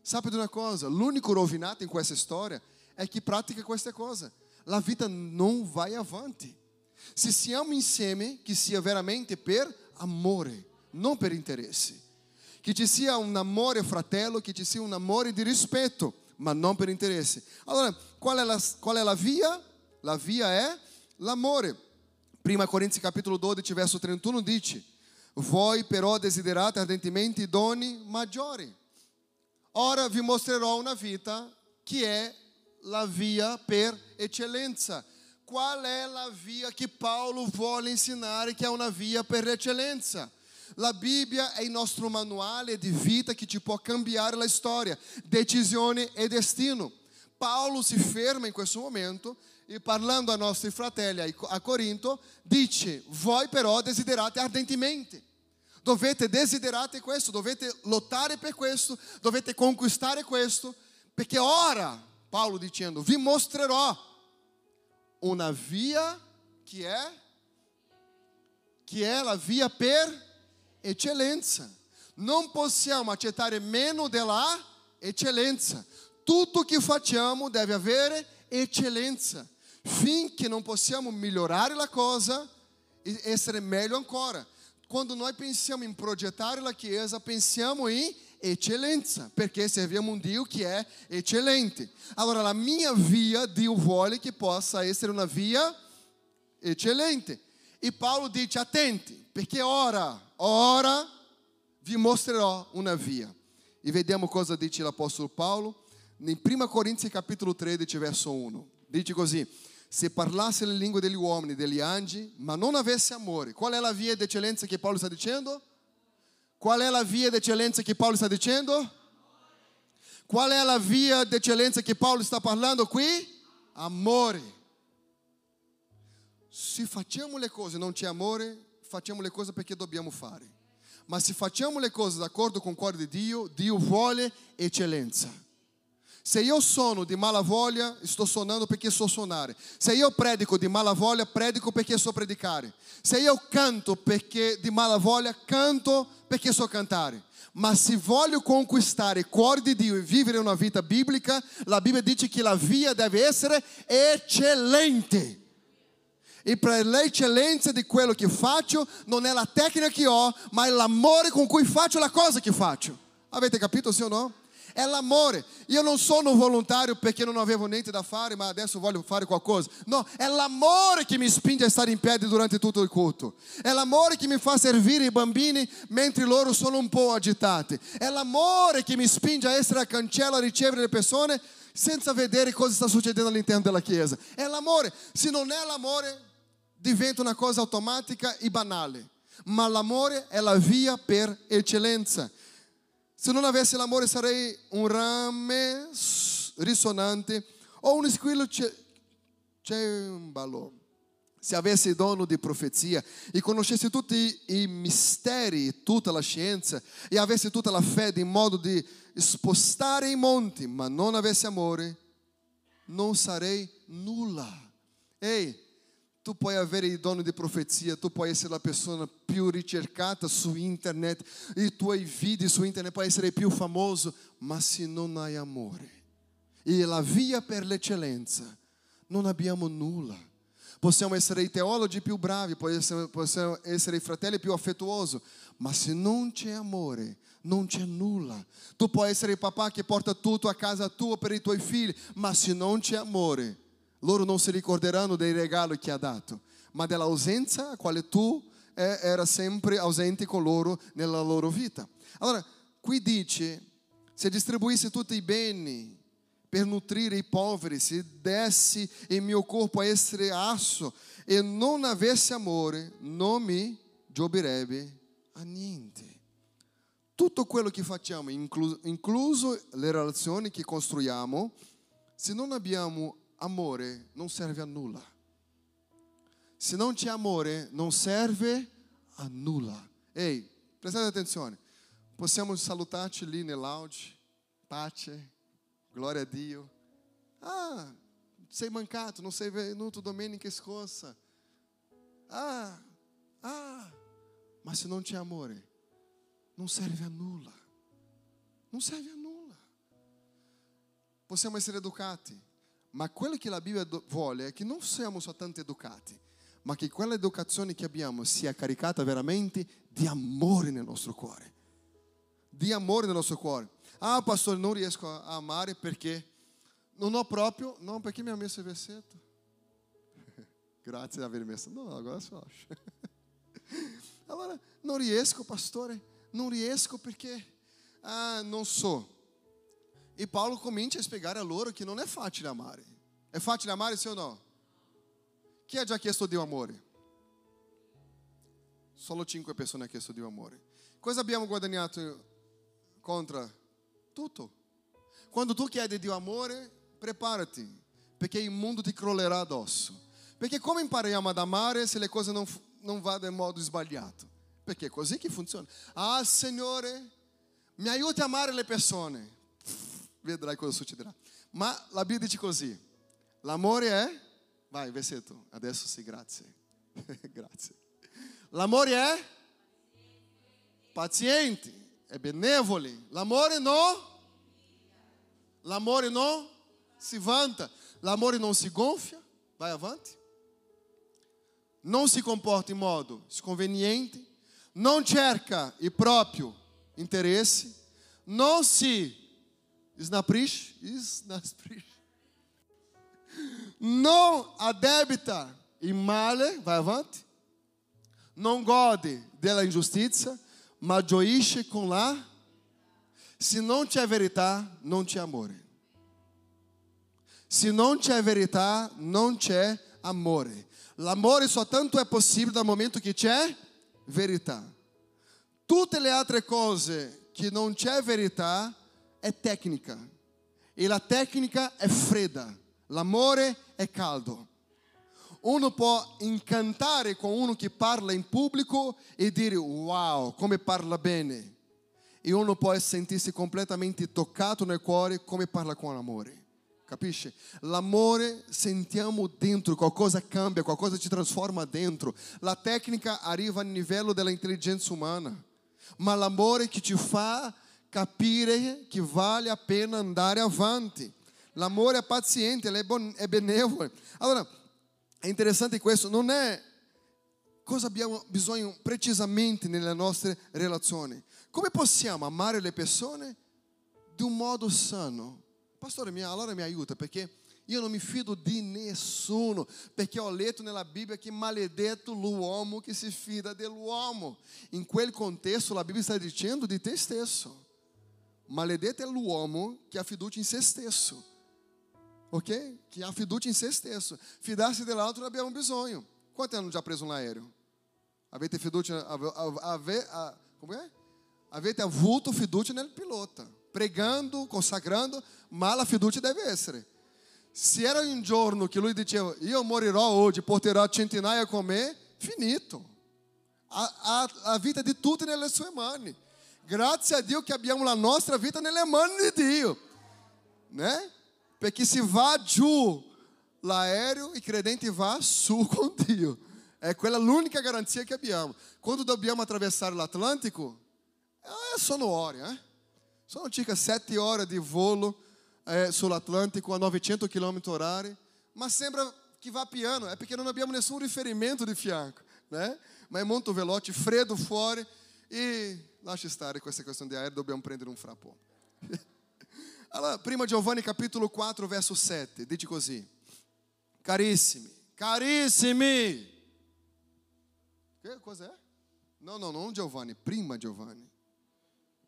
Sabe di una cosa? L'unico rovinato in questa storia è chi pratica queste cose. La vita non vai avanti. Se siamo insieme, che sia veramente per amore, non per interesse. Che ci sia un amore fratello, che ci sia un amore di rispetto, ma non per interesse. Allora, qual è la, qual è la via? La via è l'amore. Prima Corinzi capitolo 12, verso 31 dice: Voi però desiderate ardentemente doni maggiori. ora vi mostrerò una vita che è la via per eccellenza. Qual è la via che Paulo vuole insegnare che è una via per eccellenza? La Bibbia è il nostro manuale di vita che ti può cambiare la storia, decisione e destino. Paulo si ferma in questo momento e parlando ai nostri fratelli a Corinto dice, voi però desiderate ardentemente. Dovete desiderare questo, dovete lottare per questo, dovete conquistare questo, perché ora, Paulo dicendo, vi mostrerò una via che è che è la via per eccellenza. Non possiamo accettare meno della eccellenza. Tutto che facciamo deve avere eccellenza, finché non possiamo migliorare la cosa e essere meglio ancora. Quando noi pensiamo in progettare la Chiesa, pensiamo in eccellenza, perché serviamo un Dio che è eccellente. Allora la mia via, Dio vuole che possa essere una via eccellente. E Paulo dice: attenti, perché ora, ora vi mostrerò una via. E vediamo cosa dice l'Apostolo Paolo in 1 Corinzi capitolo 13, verso 1. Dice così: Se parlasse le lingue degli uomini, degli angeli, ma non avesse amore, qual è la via di eccellenza che Paolo sta dicendo? Qual è la via di eccellenza che Paolo sta dicendo? Qual è la via di eccellenza che Paolo sta parlando qui? Amore. Se facciamo le cose non c'è amore, facciamo le cose perché dobbiamo fare. Ma se facciamo le cose d'accordo con il cuore di Dio, Dio vuole eccellenza. Se io sono di mala voglia, sto suonando perché so suonare. Se io predico di mala voglia, predico perché so predicare. Se io canto perché di mala voglia, canto perché so cantare. Ma se voglio conquistare il cuore di Dio e vivere una vita biblica, la Bibbia dice che la via deve essere eccellente. E per l'eccellenza di quello che faccio non è la tecnica che ho, ma è l'amore con cui faccio la cosa che faccio. Avete capito, sì o no? È l'amore. Io non sono volontario perché non avevo niente da fare, ma adesso voglio fare qualcosa. No, è l'amore che mi spinge a stare in piedi durante tutto il culto. È l'amore che mi fa servire i bambini mentre loro sono un po' agitati. È l'amore che mi spinge a essere a cancello a ricevere le persone senza vedere cosa sta succedendo all'interno della chiesa. È l'amore. Se non è l'amore, diventa una cosa automatica e banale. Ma l'amore è la via per eccellenza. Se non avessi l'amore sarei un rame risonante o un squillo cembalo. Se avessi dono di profezia e conoscesse tutti i misteri, tutta la scienza e avesse tutta la fede in modo di spostare i monti, ma non avesse amore, non sarei nulla. Ehi, Tu puoi avere il dono di profezia, tu puoi essere la persona più ricercata su internet, i tuoi video su internet puoi essere più famoso, ma se non hai amore e la via per l'eccellenza, non abbiamo nulla. Possiamo essere i teologi più bravi, possiamo essere i fratelli più affettuosi, ma se non c'è amore, non c'è nulla. Tu puoi essere il papà che porta tutto a casa tua per i tuoi figli, ma se non c'è amore, loro non si ricorderanno dei regali che ha dato, ma dell'ausenza a quale tu eh, era sempre ausente con loro nella loro vita. Allora, qui dice, se distribuissi tutti i beni per nutrire i poveri, se dessi il mio corpo a essere asso e non avesse amore, non mi gioverebbe a niente. Tutto quello che facciamo, incluso le relazioni che costruiamo, se non abbiamo amore non serve a nulla. Se non c'è amore non serve a nulla. Ehi, prestate attenzione. Possiamo salutarci lì nell'auge. Pace, glória a Dio. Ah, sei mancato, non sei venuto domenica scorsa. Ah, ah. Ma se non c'è amore, non serve a nulla. Non serve a nulla. Possiamo essere educati ma quello che la Bibbia vuole è che non siamo soltanto educati, ma che quella educazione che abbiamo sia caricata veramente di amore nel nostro cuore. Di amore nel nostro cuore. Ah, pastore, non riesco a amare perché non ho proprio, non perché mi ha messo il versetto. <laughs> Grazie di aver messo. No, agora só. <laughs> allora, non riesco, pastore, non riesco perché ah, non so. E Paulo comincia a spiegare a loro che non è facile amare. È facile amare, sì o no? Chi ha già chiesto Dio amore? Solo cinque persone hanno chiesto Dio amore. Cosa abbiamo guadagnato contro? Tutto. Quando tu chiedi Dio amore, preparati, perché il mondo ti crollerà addosso. Perché come impariamo ad amare se le cose non, non vanno in modo sbagliato? Perché è così che funziona. Ah, Signore, mi aiuti a amare le persone. Vedrai cosa succederà. Ma la Bibbia dice così. L'amore è... Vai, versetto. Adesso sì, grazie. <laughs> grazie. L'amore è paziente, è benevole. L'amore non... L'amore non si vanta. L'amore non si gonfia. Vai avanti. Non si comporta in modo sconveniente. Non cerca il proprio interesse. Non si snaprisce. Snaprisce <laughs> não adebita il male, vai avanti, non gode della ingiustizia, ma gioisce con la. Se non c'è verità, non c'è amore. Se non c'è verità, non c'è amore. L'amore soltanto è possibile dal momento che c'è verità. Tutte le altre cose che non c'è verità è tecnica. E la tecnica è fredda. L'amore è caldo. Uno può incantare con uno che parla in pubblico e dire wow, come parla bene. E uno può sentirsi completamente toccato nel cuore come parla con amore. Capisce? L'amore sentiamo dentro, qualcosa cambia, qualcosa ci trasforma dentro. La tecnica arriva a livello della intelligenza umana, ma l'amore che ti fa capire che vale a pena andare avanti. L'amore è paziente, è, bon, è benevolo. Allora, è interessante questo, non è cosa abbiamo bisogno precisamente nelle nostre relazioni. Come possiamo amare le persone di un modo sano? Pastore, mi, allora mi aiuta perché io non mi fido di nessuno, perché ho letto nella Bibbia che maledetto l'uomo che si fida dell'uomo. In quel contesto la Bibbia sta dicendo di te stesso. Maledetto è l'uomo che ha fiducia in se stesso ok? Che ha fiducia in se stesso. Fidarsi dell'altro abbiamo bisogno. Quanti hanno già preso un aereo? Avete fiducia, ave, a, come é? Avete avuto fiducia nel pilota, pregando, consacrando, ma la fiducia deve essere. Se era un giorno che lui diceva, io morirò oggi, porterò centinaia con me, finito. A, a, a vita di tutti nelle sue mani. Grazie a Dio che abbiamo la nostra vita nelle mani di Dio. Né? Perché se va giù l'aereo, i credenti va su con Dio. È quella l'unica garanzia che abbiamo. Quando dobbiamo attraversare l'Atlantico, eh, sono ore, eh? Sono circa sette ore di volo eh, sull'Atlantico a 900 km orari, ma sembra che va piano, è perché non abbiamo nessun riferimento di fianco, né? Ma è molto veloce, freddo e lascia stare questa questione di aereo, dobbiamo prendere un frappone. Allora, <laughs> prima Giovanni capitolo 4, verso 7, dice così. Carissimi, carissimi. Che cos'è? No, no, non Giovanni, prima Giovanni.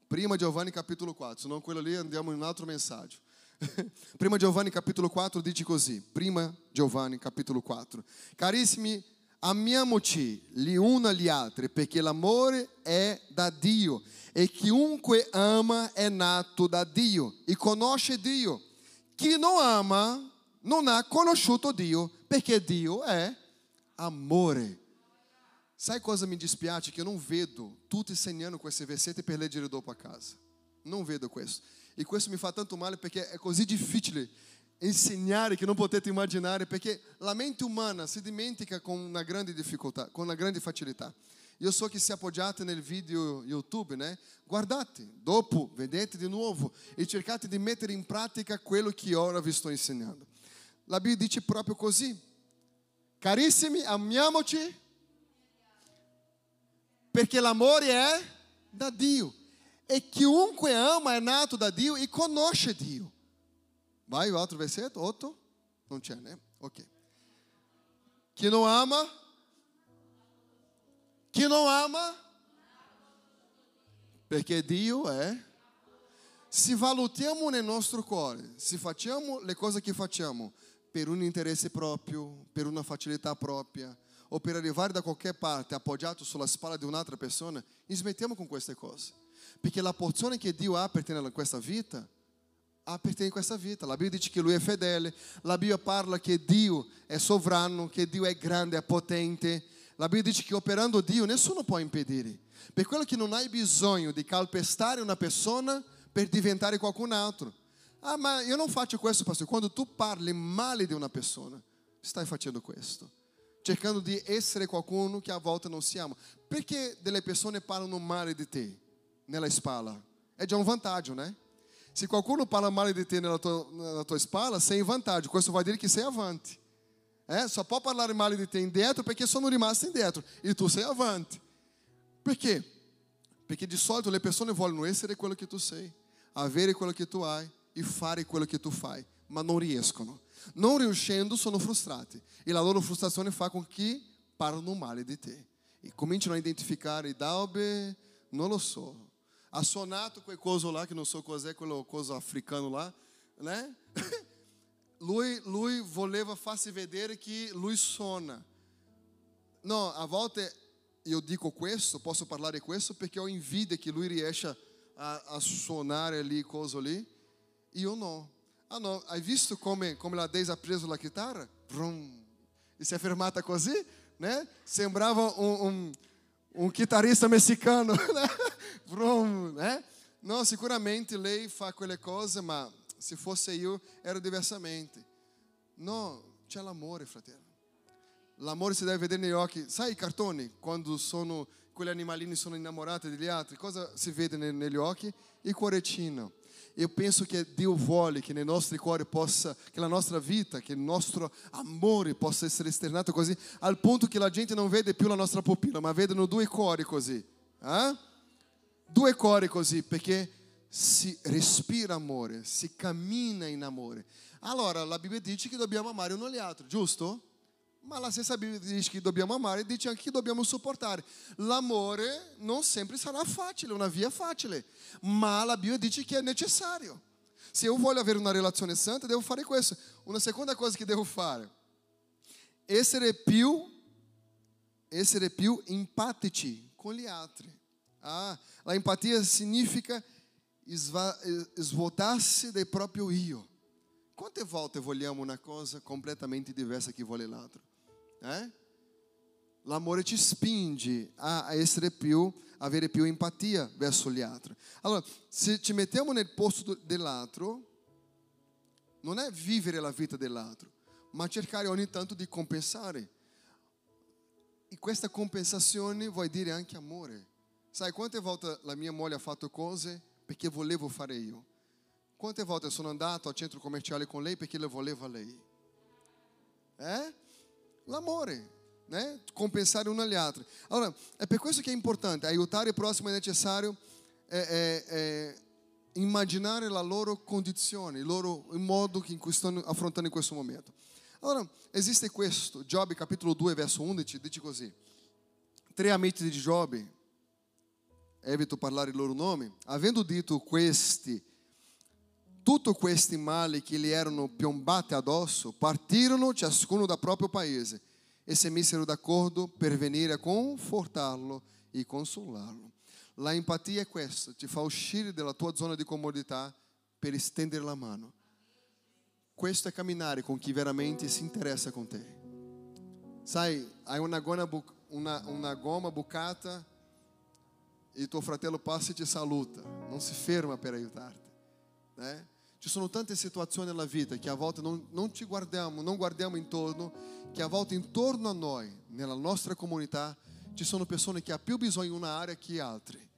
Prima Giovanni capitolo 4, senão quello lì andiamo in un altro messaggio. <laughs> prima Giovanni capitolo 4 dice così. Prima Giovanni capitolo 4. Carissimi, amiamoci gli uni agli altri perché l'amore è da Dio e chiunque ama è nato da Dio e conosce Dio. Chi non ama non ha conosciuto Dio perché Dio è amore. Sai cosa mi dispiace? Che eu não vedo tutti insegnando questi versetti per leggere dopo a casa. Non vedo questo. E questo mi fa tanto male perché è così difficile insegnare che non potete immaginare perché la mente umana si dimentica con una grande difficoltà, con una grande facilità. Io so che se appoggiate nel video YouTube, né? guardate, dopo vedete di nuovo e cercate di mettere in pratica quello che ora vi sto insegnando. La Bibbia dice proprio così. Carissimi, amiamoci perché l'amore è da Dio. E chiunque ama è nato da Dio e conosce Dio. Vai o altro versetto, 8? Non c'è, né? Ok. Chi non ama Chi non ama? Perché Dio è. se valutiamo nel nostro cuore, se facciamo le cose che facciamo per un interesse proprio, per una facilità propria, o per arrivare da qualche parte appoggiato sulla spalla di un'altra persona, smettiamo con queste cose. Perché la porzione che Dio ha per te in questa vita, te in questa vita. La Bibbia dice che Lui è fedele, la Bibbia parla che Dio è sovrano, che Dio è grande, è potente. La Bibbia dice che operando Dio nessuno può impedire. Per quello che non hai bisogno di calpestare una persona per diventare qualcun altro. Ah, ma io non faccio questo, pastor. Quando tu parli male di una persona, stai facendo questo cercando di essere qualcuno che a volta non siamo. Perché delle persone parlano male di te nella spalla? È già un vantaggio, né? Se qualcuno parla male di te nella tua, nella tua spalla, sei in vantaggio. Questo vuol dire che sei avanti. Eh? Só può parlare male di te indietro perché sono rimasti indietro e tu sei avanti. Perché? Perché di solito le persone vogliono essere quello che tu sei, avere quello che tu hai e fare quello che tu fai, ma non riescono. Non riuscendo sono frustrati e la loro frustrazione fa con che parlano male di te e cominciano a identificare Dalbe, non lo so, ha suonato quel coso lá, che non so cos'è, quello coso africano lá, né? <laughs> Lui, lui voleva farsi vedere che lui suona. No, a volte io dico questo, posso parlare questo perché ho invidia che lui riesca a, a suonare lì, coso lì, io no. Ah no, hai visto come, come la Deise ha preso? Brum. E si è fermata così, né? Sembrava un, un, un chitarrista <laughs> né? Brum, né? No, sicuramente lei fa quelle cose, ma se fosse io era diversamente. No, c'è l'amore, fratello. L'amore si deve vedere negli occhi. Sai i cartoni, quando sono, quegli animalini sono innamorati degli altri, cosa si vede negli occhi? Il cuoricino. Eu penso che Dio vuole che nei nostri cuori possa, che la nostra vita, che il nostro amore possa essere esternato così, al punto che la gente non vede più la nostra pupilla, ma vedono due cuori così. Eh? Due cuori così, perché si respira amore, si cammina in amore. Allora la Bibbia dice che dobbiamo amare uno gli altri, giusto? Ma la stessa Bibbia dice che dobbiamo amare dice anche che dobbiamo sopportare. L'amore non sempre sarà facile, una via facile, ma la Bibbia dice che è necessario. Se io voglio avere una relazione santa, devo fare questo. Una seconda cosa che devo fare, essere più, essere più empatici con gli altri. Ah, la empatia significa svuotarsi del proprio io. Quante volte vogliamo una cosa completamente diversa che vuole l'altro? Eh? L'amore ci spinge a essere più, avere più empatia verso gli altri. Allora, se ci mettiamo nel posto dell'altro, non è vivere la vita dell'altro, ma cercare ogni tanto di compensare. E questa compensazione vuol dire anche amore. Sai quante volte la mia moglie ha fatto cose perché volevo fare io? Quante volte sono andato al centro commerciale con lei perché le voleva lei? Eh? l'amore, né? compensare uno agli altri. Allora, è per questo che è importante, aiutare il prossimo è necessario è, è immaginare la loro condizione, il, loro, il modo in cui stanno affrontando in questo momento. Allora, esiste questo, Giobbe capitolo 2 verso 11 dice così, tre amici di Giobbe, evito parlare i loro nomi, avendo detto questi tutti questi mali che gli erano piombati addosso partirono ciascuno dal proprio paese e si misero d'accordo per venire a confortarlo e consolarlo. La empatia è questa, ti fa uscire dalla tua zona di comodità per stendere la mano. Questo è camminare con chi veramente si interessa con te. Sai, hai una goma bucata e tuo fratello passa e ti saluta, non si ferma per aiutarti. Né? Ci sono tante situazioni nella vita che a volte non, non ci guardiamo, non guardiamo intorno, che a volte intorno a noi, nella nostra comunità, ci sono persone che hanno più bisogno in una area che altre.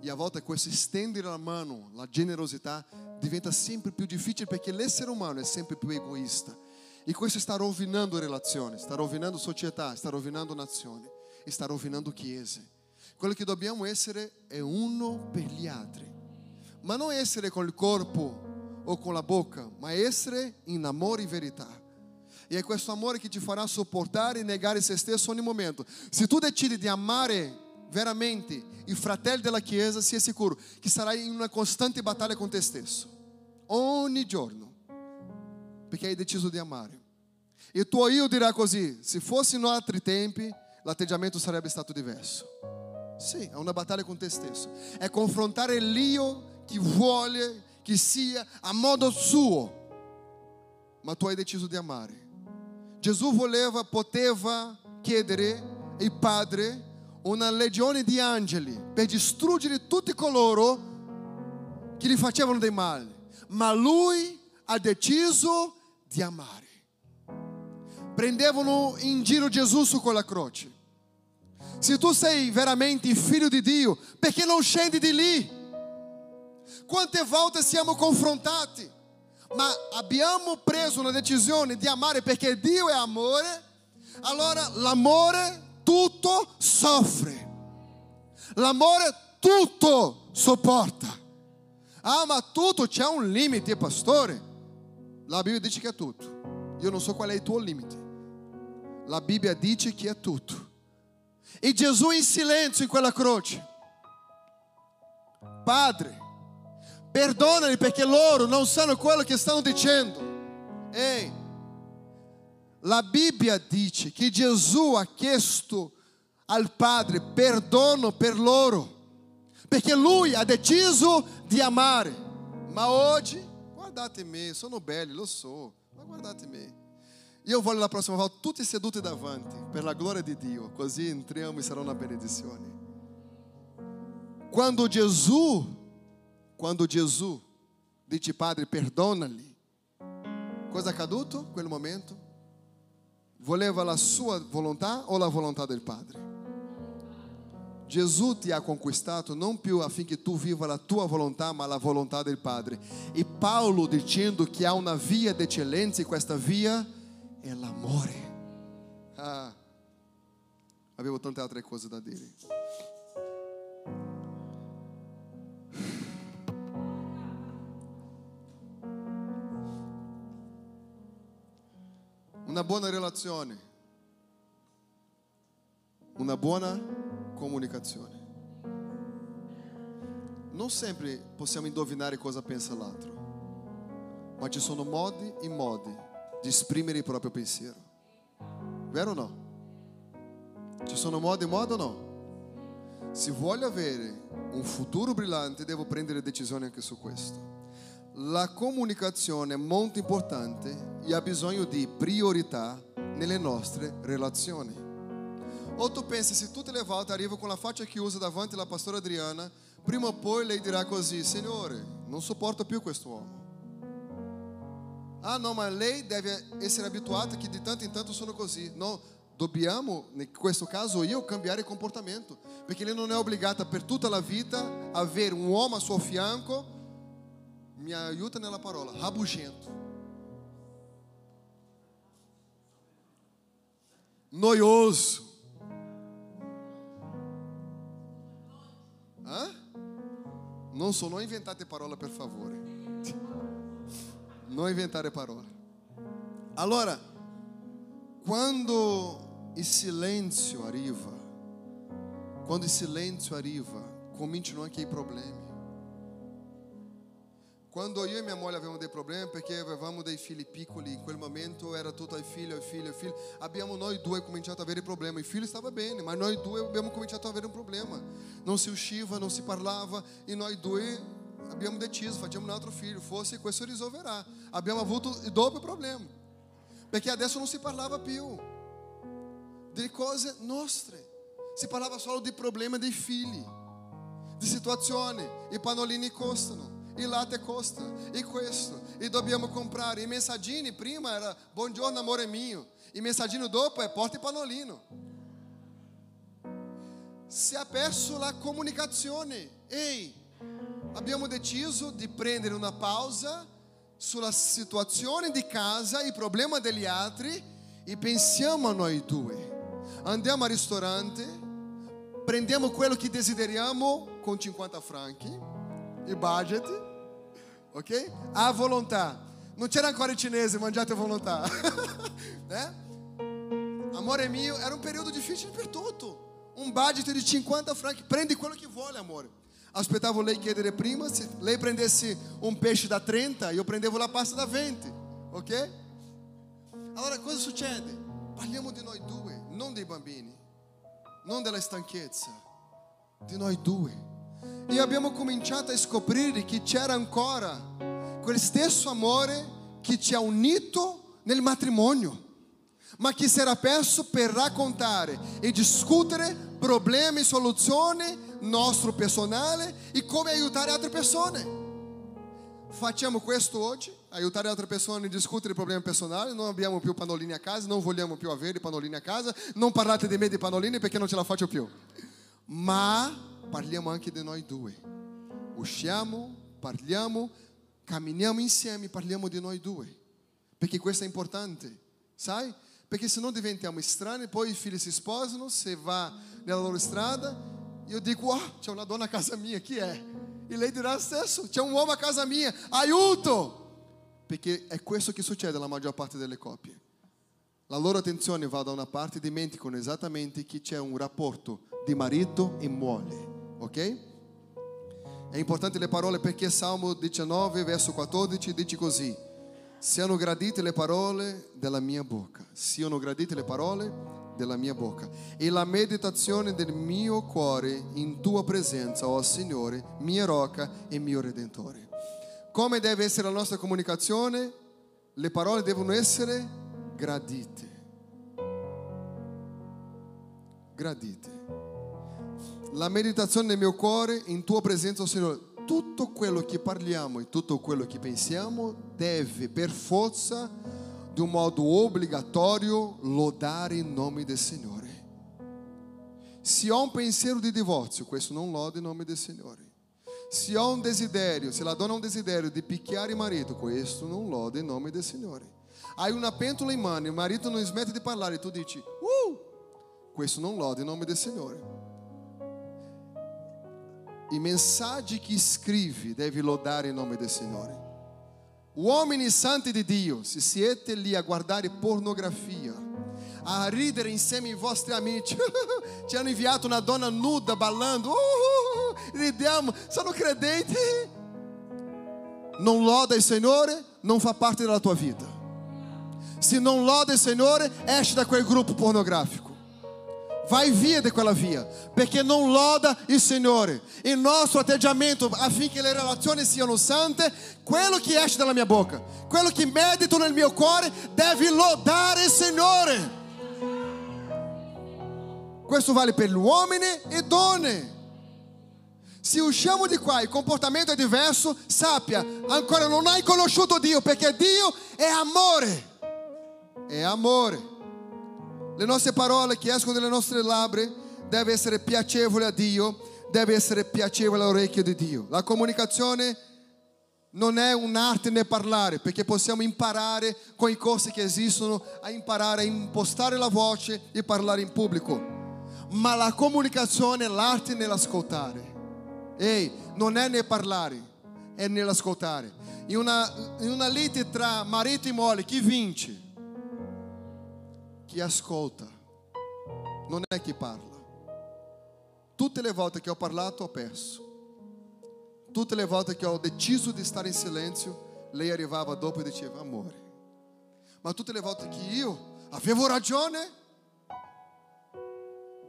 E a volte questo stendere la mano, la generosità, diventa sempre più difficile perché l'essere umano è sempre più egoista. E questo sta rovinando relazioni, sta rovinando società, sta rovinando nazioni, sta rovinando chiese. Quello che dobbiamo essere è uno per gli altri. Ma non essere con il corpo o con la bocca, ma essere in amore e verità. E è questo amore che ti farà sopportare e negare se stesso ogni momento. Se tu decidi di amare veramente i fratelli della Chiesa, sia sicuro che sarai in una costante battaglia con te stesso, ogni giorno, perché hai deciso di amare. E tuo io dirà così: se fossero altri tempi, l'atteggiamento sarebbe stato diverso. Sì, è una battaglia con te stesso, è confrontare l'io che vuole che sia a modo suo, ma tu hai deciso di amare. Gesù voleva, poteva chiedere al Padre una legione di angeli per distruggere tutti coloro che gli facevano del male, ma lui ha deciso di amare. Prendevano in giro Gesù su quella croce. Se tu sei veramente figlio di Dio, perché non scendi di lì? Quante volte siamo confrontati? ma abbiamo preso una decisione di amare perché Dio è amore, allora l'amore tutto soffre. L'amore tutto sopporta. Ah, ma tutto c'è un limite, pastore. La Bibbia dice che è tutto. Io non so qual è il tuo limite. La Bibbia dice che è tutto. E Gesù in silenzio in quella croce. Padre, Perdonali perché loro non sanno quello che stanno dicendo. Ehi, la Bibbia dice che Gesù ha chiesto al Padre perdono per loro, perché Lui ha deciso di amare. Ma oggi, guardate me, sono belli, lo so, ma guardate me. Io voglio la prossima volta tutti seduti davanti, per la gloria di Dio, così entriamo e sarà una benedizione. Quando Gesù quando Gesù dice Padre perdona-lhe, cosa è accaduto in quel momento? Voleva la sua volontà o la volontà del Padre? Gesù ti ha conquistato non più affinché tu viva la tua volontà, ma la volontà del Padre. E Paolo dicendo che há una via di eccellenza e questa via è l'amore. Ah, avevo tante altre cose da dire. Una buona relazione, una buona comunicazione. Non sempre possiamo indovinare cosa pensa l'altro, ma ci sono modi e modi di esprimere il proprio pensiero. Vero o no? Ci sono modi e modi o no? Se voglio avere un futuro brillante, devo prendere decisioni anche su questo. La comunicazione è molto importante e ha bisogno di priorità nelle nostre relazioni. O tu pensi, se tutte le volte arrivo con la faccia chiusa davanti alla pastora Adriana, prima o poi lei dirà così, Signore, non sopporto più quest'uomo. Ah no, ma lei deve essere abituata che di tanto in tanto sono così. No, dobbiamo, in questo caso io, cambiare comportamento, perché lei non è obbligata per tutta la vita avere un uomo a suo fianco mi aiuta nella parola, rabugento. Noioso. Hã? Non so, non inventate parola per favore. Non inventare parola. Allora, quando il silenzio arriva, quando il silenzio arriva, cominciano anche i problemi. Quando io e mia moglie avevamo dei problemi perché avevamo dei figli piccoli, in quel momento era tutto ai figli, ai figli, ai figli, abbiamo noi due cominciato a avere problemi. Il figlio stava bene, ma noi due cominciato a avere un problema. Non si usciva, non si parlava e noi due abbiamo deciso, facciamo un altro figlio, forse questo risolverà. Abbiamo avuto il doppio problema, perché adesso non si parlava più di cose nostre, si parlava solo di problemi dei figli, di situazioni, i pannolini costano. Il latte costa, e questo, e dobbiamo comprare. I messaggini prima era buongiorno amore mio, i messaggino dopo è porti panolino. Si è perso la comunicazione. Ehi, abbiamo deciso di prendere una pausa sulla situazione di casa, il problema degli altri e pensiamo a noi due. Andiamo al ristorante, prendiamo quello che desideriamo con 50 franchi, il budget ok? A volontà. Non c'era ancora il cinese, mangiate a volontà. né? <laughs> Amore mio, era un periodo difficile per tutto. un budget di 50 franchi, prendi quello che vuole, amore. Aspettavo lei chiedere prima, se lei prendesse un pesce da 30, io prendevo la pasta da 20, ok? Allora cosa succede? Parliamo di noi due, non dei bambini, non della stanchezza, di noi due. E abbiamo cominciato a scoprire che c'era ancora quel stesso amore che ci ha unito nel matrimonio, ma che era perso per raccontare e discutere problemi e soluzioni nostro personale e come aiutare altre persone. Facciamo questo oggi, aiutare altre persone a discutere problemi personali, non abbiamo più pannolini a casa, non vogliamo più avere pannolini a casa, non parlate di me di pannolini perché non ce la faccio più. Ma parliamo anche di noi due. Usciamo, parliamo, camminiamo insieme, parliamo di noi due. Perché questo è importante, sai? Perché se non diventiamo estranei, poi i figli si sposano, se va nella loro strada, io dico, ah, c'è una donna a casa mia, chi è? E lei dirà stesso, c'è un uomo a casa mia, aiuto! Perché è questo che succede alla maggior parte delle coppie. La loro attenzione va da una parte e dimenticano esattamente che c'è un rapporto di marito e moglie, ok? È importante le parole perché Salmo 19, verso 14 dice così: Siano gradite le parole della mia bocca, siano gradite le parole della mia bocca e la meditazione del mio cuore in tua presenza, oh Signore, mia rocca e mio redentore. Come deve essere la nostra comunicazione? Le parole devono essere gradite. Gradite. La meditazione del mio cuore in tua presenza, oh Signore. Tutto quello che parliamo e tutto quello che pensiamo deve per forza de um modo obrigatório, lodare il nome del Signore. Se há um pensiero di divorzio, questo non loda il nome del Signore. Se há um desiderio, se la donna ha un desiderio di picchiare il marito, questo non loda il nome del Signore. Hai una pentola in mano, il marito non smette di parlare, e tu dici, uh, questo non loda il nome del Signore. I messaggi che scrivi devi lodare il nome del Signore. Uomini santi di Dio, se siete lì a guardare pornografia, a ridere insieme ai vostri <laughs> amici, ci hanno inviato una donna nuda ballando, uh, ridiamo, sono credenti. Non loda il Signore, non fa parte della tua vita. Se non loda il Signore, esce da quel gruppo pornografico. Vai via di quella via, perché non loda il Signore. Il nostro atteggiamento affinché le relazioni siano sante, quello che esce dalla mia bocca, quello che medito nel mio cuore, deve lodare il Signore. Questo vale per gli uomini e donne. Se usciamo di qua e il comportamento è diverso, sappia, ancora non hai conosciuto Dio, perché Dio è amore. È amore. Le nostre parole che escono dalle nostre labbra deve essere piacevole a Dio, deve essere piacevole all'orecchio di Dio. La comunicazione non è un'arte nel parlare, perché possiamo imparare con i corsi che esistono a imparare a impostare la voce e parlare in pubblico. Ma la comunicazione è l'arte nell'ascoltare. Ehi, non è nel parlare, è nell'ascoltare. In una, in una lite tra marito e moglie, chi vince? Chi ascolta, non è chi parla. Tutte le volte che ho parlato ho perso. Tutte le volte che ho deciso di stare in silenzio, lei arrivava dopo e diceva amore. Ma tutte le volte che io avevo ragione,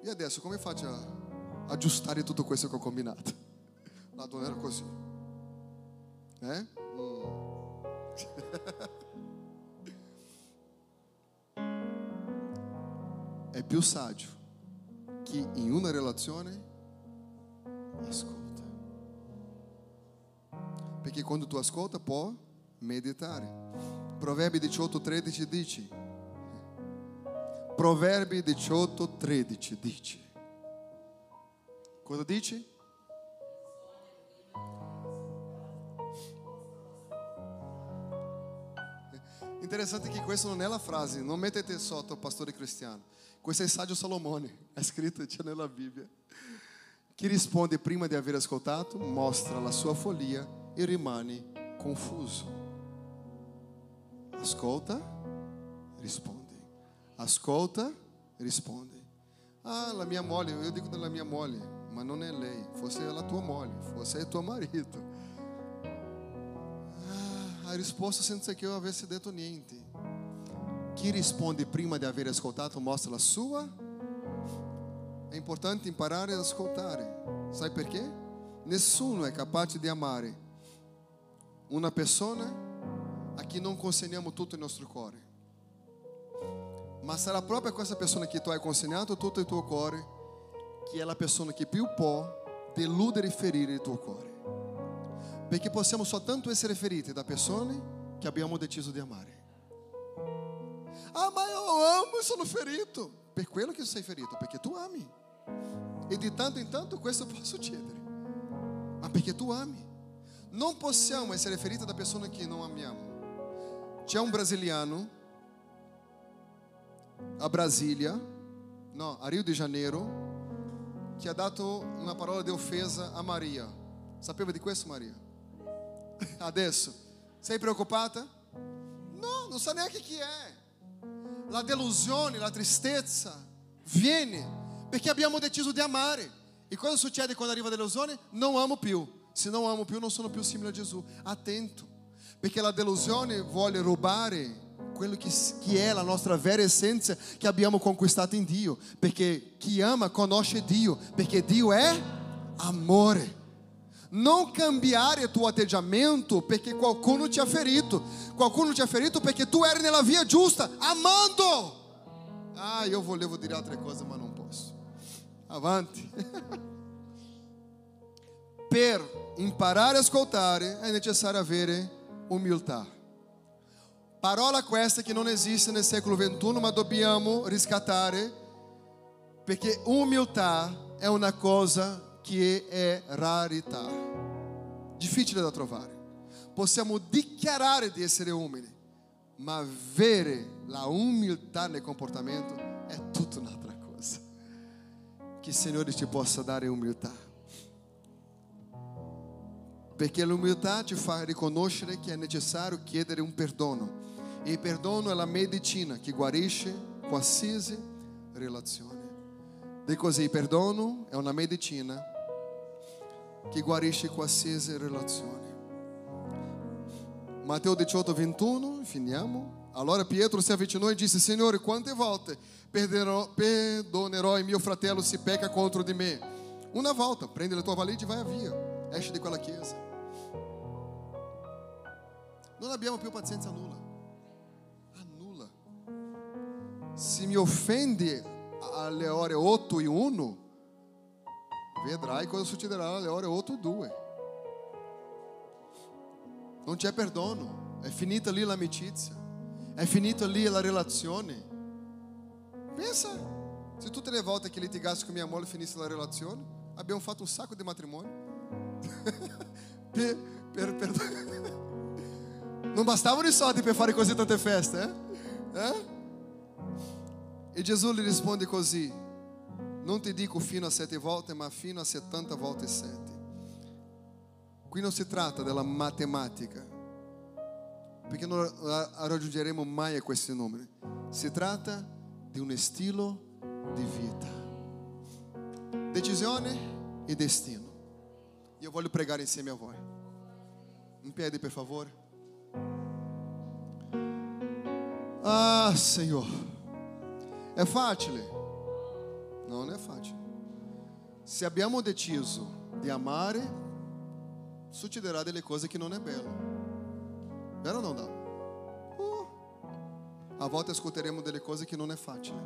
e adesso come faccio a aggiustare tutto questo che ho combinato? <laughs> La non era così. Eh? Mm. <laughs> è più saggio chi in una relazione ascolta. Perché quando tu ascolta può meditare. Proverbi 18:13 dice Proverbi 18:13 dice Cosa dice? Interessante che questa non è la frase, non mettete sotto pastore cristiano. Questo è il saggio Salomone, è scritto c'è nella Bibbia, che risponde prima di aver ascoltato, mostra la sua follia e rimane confuso. Ascolta, risponde. Ascolta, risponde. Ah, la mia moglie, io dico della mia moglie, ma non è lei, forse è la tua moglie, forse è tuo marito. Ah, hai risposto senza che io avessi detto niente. Chi risponde prima di aver ascoltato mostra la sua. È importante imparare ad ascoltare. Sai perché? Nessuno è capace di amare una persona a chi non consegniamo tutto il nostro cuore. Ma sarà proprio questa persona che tu hai consegnato tutto il tuo cuore che è la persona che più può deludere e ferire il tuo cuore. Perché possiamo soltanto essere feriti da persone che abbiamo deciso di amare. Ah, ma eu amo e sono ferito. Per quello che sei ferito, perché tu ami. E di tanto in tanto questo può succedere. Ma perché tu ami. Non possiamo essere feriti da persone che non amiamo. C'è un brasiliano a Brasília, no, a Rio de Janeiro, che ha dato una parola di offesa a Maria. Sapeva di questo Maria? <laughs> Adesso, sei preoccupata? No, non sa neanche chi è. La delusione, la tristezza viene perché abbiamo deciso di amare. E cosa succede quando arriva a delusione? Non amo più. Se non amo più, non sono più simile a Gesù. Attento, perché la delusione vuole rubare quello che, che è la nostra vera essenza che abbiamo conquistato in Dio. Perché chi ama conosce Dio, perché Dio è amore. Non cambiare tuo atteggiamento perché qualcuno ti ha ferito. Qualcuno ti ha ferito perché tu eri nella via giusta, amando. Ah, io volevo dire altre cose, ma non posso. Avanti. <laughs> per imparare a ascoltare è necessario avere umiltà. Parola questa che non esiste nel secolo XXI, ma dobbiamo riscattare perché umiltà è una cosa che è rarità, difficile da trovare. Possiamo dichiarare di essere umili, ma avere la umiltà nel comportamento è tutta un'altra cosa. Che il Signore ci possa dare umiltà. Perché l'umiltà ti fa riconoscere che è necessario chiedere un perdono. E il perdono è la medicina che guarisce qualsiasi relazione. E così perdono è una medicina che guarisce qualsiasi relazione. Matteo 18, 21, finiamo. Allora Pietro si avvicinò e disse: Signore, quante volte perderò, perdonerò il mio fratello se peca contro di me? Una volta, prende la tua valigia e vai via. Esce di quella chiesa. Non abbiamo più pazienza nulla. A nulla. Se mi offende alle ore 8 e 1, vedrai cosa succederà alle ore 8 e 2. Non c'è perdono, è finita lì l'amicizia, è finita lì la relazione. Pensa, se tutte le volte che litigassi con mia moglie finisse la relazione, abbiamo fatto un sacco di matrimoni. <laughs> per, per, per... <laughs> Non bastavano i soldi per fare così tante feste, eh? eh? E Gesù gli risponde così: Non ti dico fino a sette volte, ma fino a settanta volte sette. Qui non si tratta della matematica, perché non raggiungeremo mai a questi numeri. Si tratta di un stile di vita. Decisione e destino. Io voglio pregare insieme a voi. In piedi, per favore. Ah, Senhor. É facile? Não é facile. Se abbiamo deciso di amare, succederà delle cose che non è bello. Vero o non dà? Uh. A volte ascolteremo delle cose che non è facile.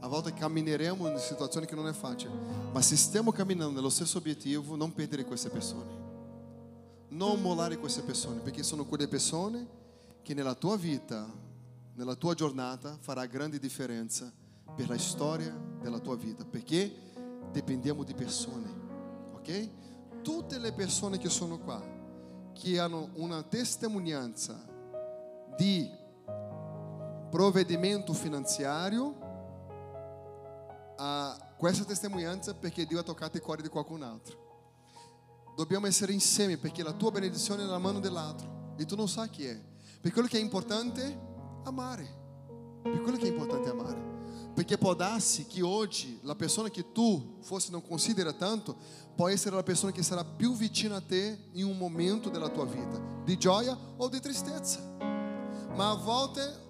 A volte cammineremo in situazioni che non è facile. Ma se stiamo camminando nello stesso obiettivo, non perdere queste persone. Non mollare queste persone, perché sono quelle persone che nella tua vita nella tua giornata farà grande differenza per la storia della tua vita, perché dipendiamo di persone, ok? Tutte le persone che sono qua, che hanno una testimonianza di provvedimento finanziario, a questa testimonianza perché Dio ha toccato il cuore di qualcun altro. Dobbiamo essere insieme perché la tua benedizione è nella mano dell'altro e tu non sai chi è. Per quello che è importante amare. Per quello che è importante amare. Perché può darsi che oggi la persona che tu forse non considera tanto può essere la persona che sarà più vicina a te in un momento della tua vita, di gioia o di tristezza. Ma a volte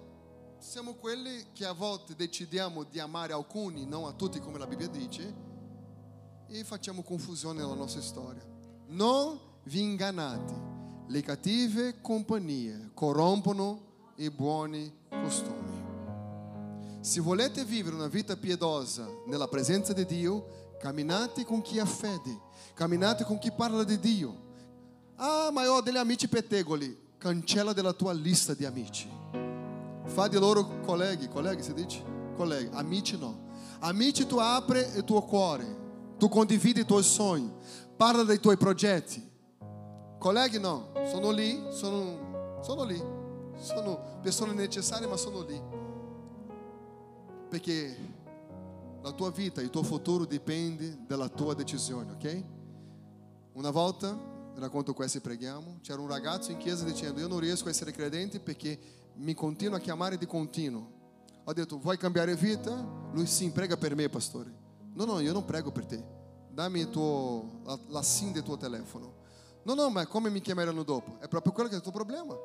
siamo quelli che a volte decidiamo di amare alcuni, non a tutti come la Bibbia dice, e facciamo confusione nella nostra storia. Non vi ingannate, le cattive compagnie corrompono i buoni costumi. Se volete vivere una vita piedosa nella presenza di Dio, camminate con chi ha fede, camminate con chi parla di Dio. Ah, ma io ho degli amici pettegoli, cancella della tua lista di amici. Fa di loro colleghi, colleghi si dice? Colleghi, amici no. Amici tu apri il tuo cuore, tu condividi i tuoi sogni, parla dei tuoi progetti. Colleghi no, sono lì, sono, sono lì, sono persone necessarie ma sono lì. Perché la tua vita, il tuo futuro dipende dalla tua decisione, ok? Una volta, racconto questo e preghiamo, c'era un ragazzo in chiesa dicendo io non riesco a essere credente perché mi continua a chiamare di continuo. Ho detto vuoi cambiare vita? Lui sim, prega per me pastore. No, no, io non prego per te. Dammi il tuo, la, la SIM del tuo telefono. No, no, ma come mi chiameranno dopo? È proprio quello che è il tuo problema.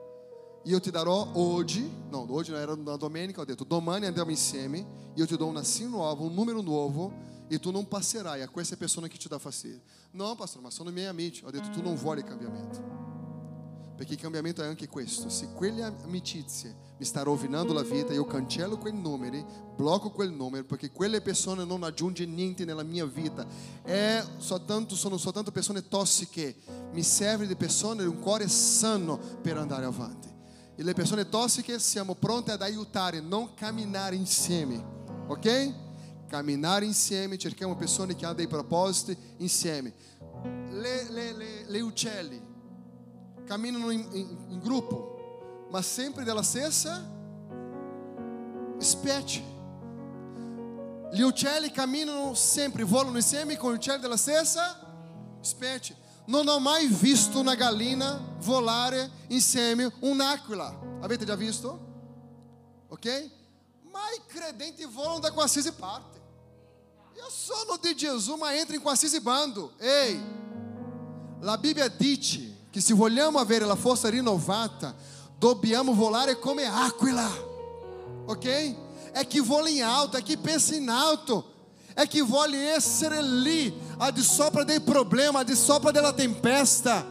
Io ti darò oggi, no, oggi era una domenica, ho detto domani andiamo insieme, io ti do una SIM nuova, un numero nuovo e tu non passerai a queste persone che ti dà fastidio. No, pastor, ma sono miei amici. Ho detto tu non vuoi cambiamento. Perché cambiamento è anche questo. Se quelle amicizie mi stanno rovinando la vita, io cancello quei numeri, blocco quel numero, perché quelle persone non aggiungono niente nella mia vita. È soltanto, sono soltanto persone tossiche. Mi serve di persone di un cuore sano per andare avanti. E le persone tossiche siamo pronte ad aiutare, non camminare insieme. Ok? Camminare insieme, cerchiamo persone che hanno dei propositi insieme. Le, le, le, le uccelli camminano in, in, in gruppo, ma sempre della stessa specie. Gli uccelli camminano sempre, volano insieme con gli uccelli della stessa specie. Non ho mai visto una gallina volare insieme un'aquila. Avete già visto? Ok? Ma i credenti volam da qualsiasi parte. Io sono di Gesù, ma entro in qualsiasi bando. Ei, la Bibbia dice che se vogliamo avere la forza rinnovata, dobbiamo volare come aquila. Ok? É que vola em alto, é que pensa em alto. É que vuole essere lì, a di sopra dei problemi, a di sopra della tempesta.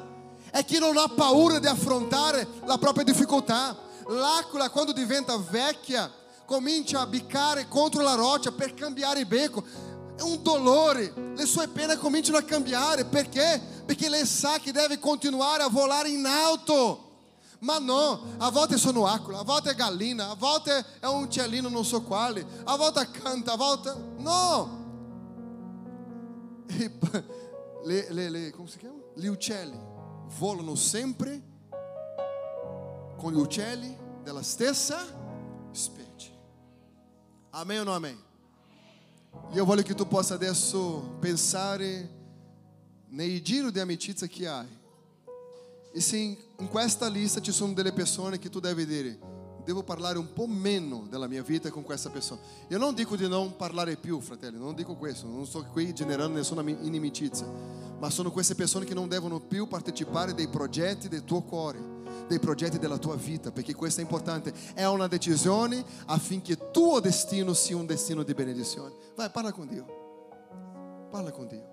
É que non ha paura di affrontare la propria difficoltà. L'aquila, quando diventa vecchia, comincia a biccare contro la roccia per cambiare il becco. È un dolore, le sue pene cominciano a cambiare. Perché? Perché lei sa che deve continuare a volare in alto. Ma no, a volte sono aquila, a volte è gallina, a volte è un uccellino non so quale, a volte canta, a volte... No! E, le, le, le, come si chiama? Gli uccelli volano sempre con gli uccelli della stessa specie. Amém ou não amém? Io voglio che tu possa adesso pensare nei giro di amicizia che hai. E se in, questa lista ci sono delle persone che tu devi dire, devo parlare un po' meno della mia vita con questa persona. Io non dico di non parlare più, fratelli, non dico questo, non sto qui generando nessuna inimicizia, ma sono queste persone che non devono più partecipare dei progetti del tuo cuore, dei progetti della tua vita, perché questo è importante. È una decisione affinché tuo destino sia un destino di benedizione. Vai, parla con Dio. Parla con Dio.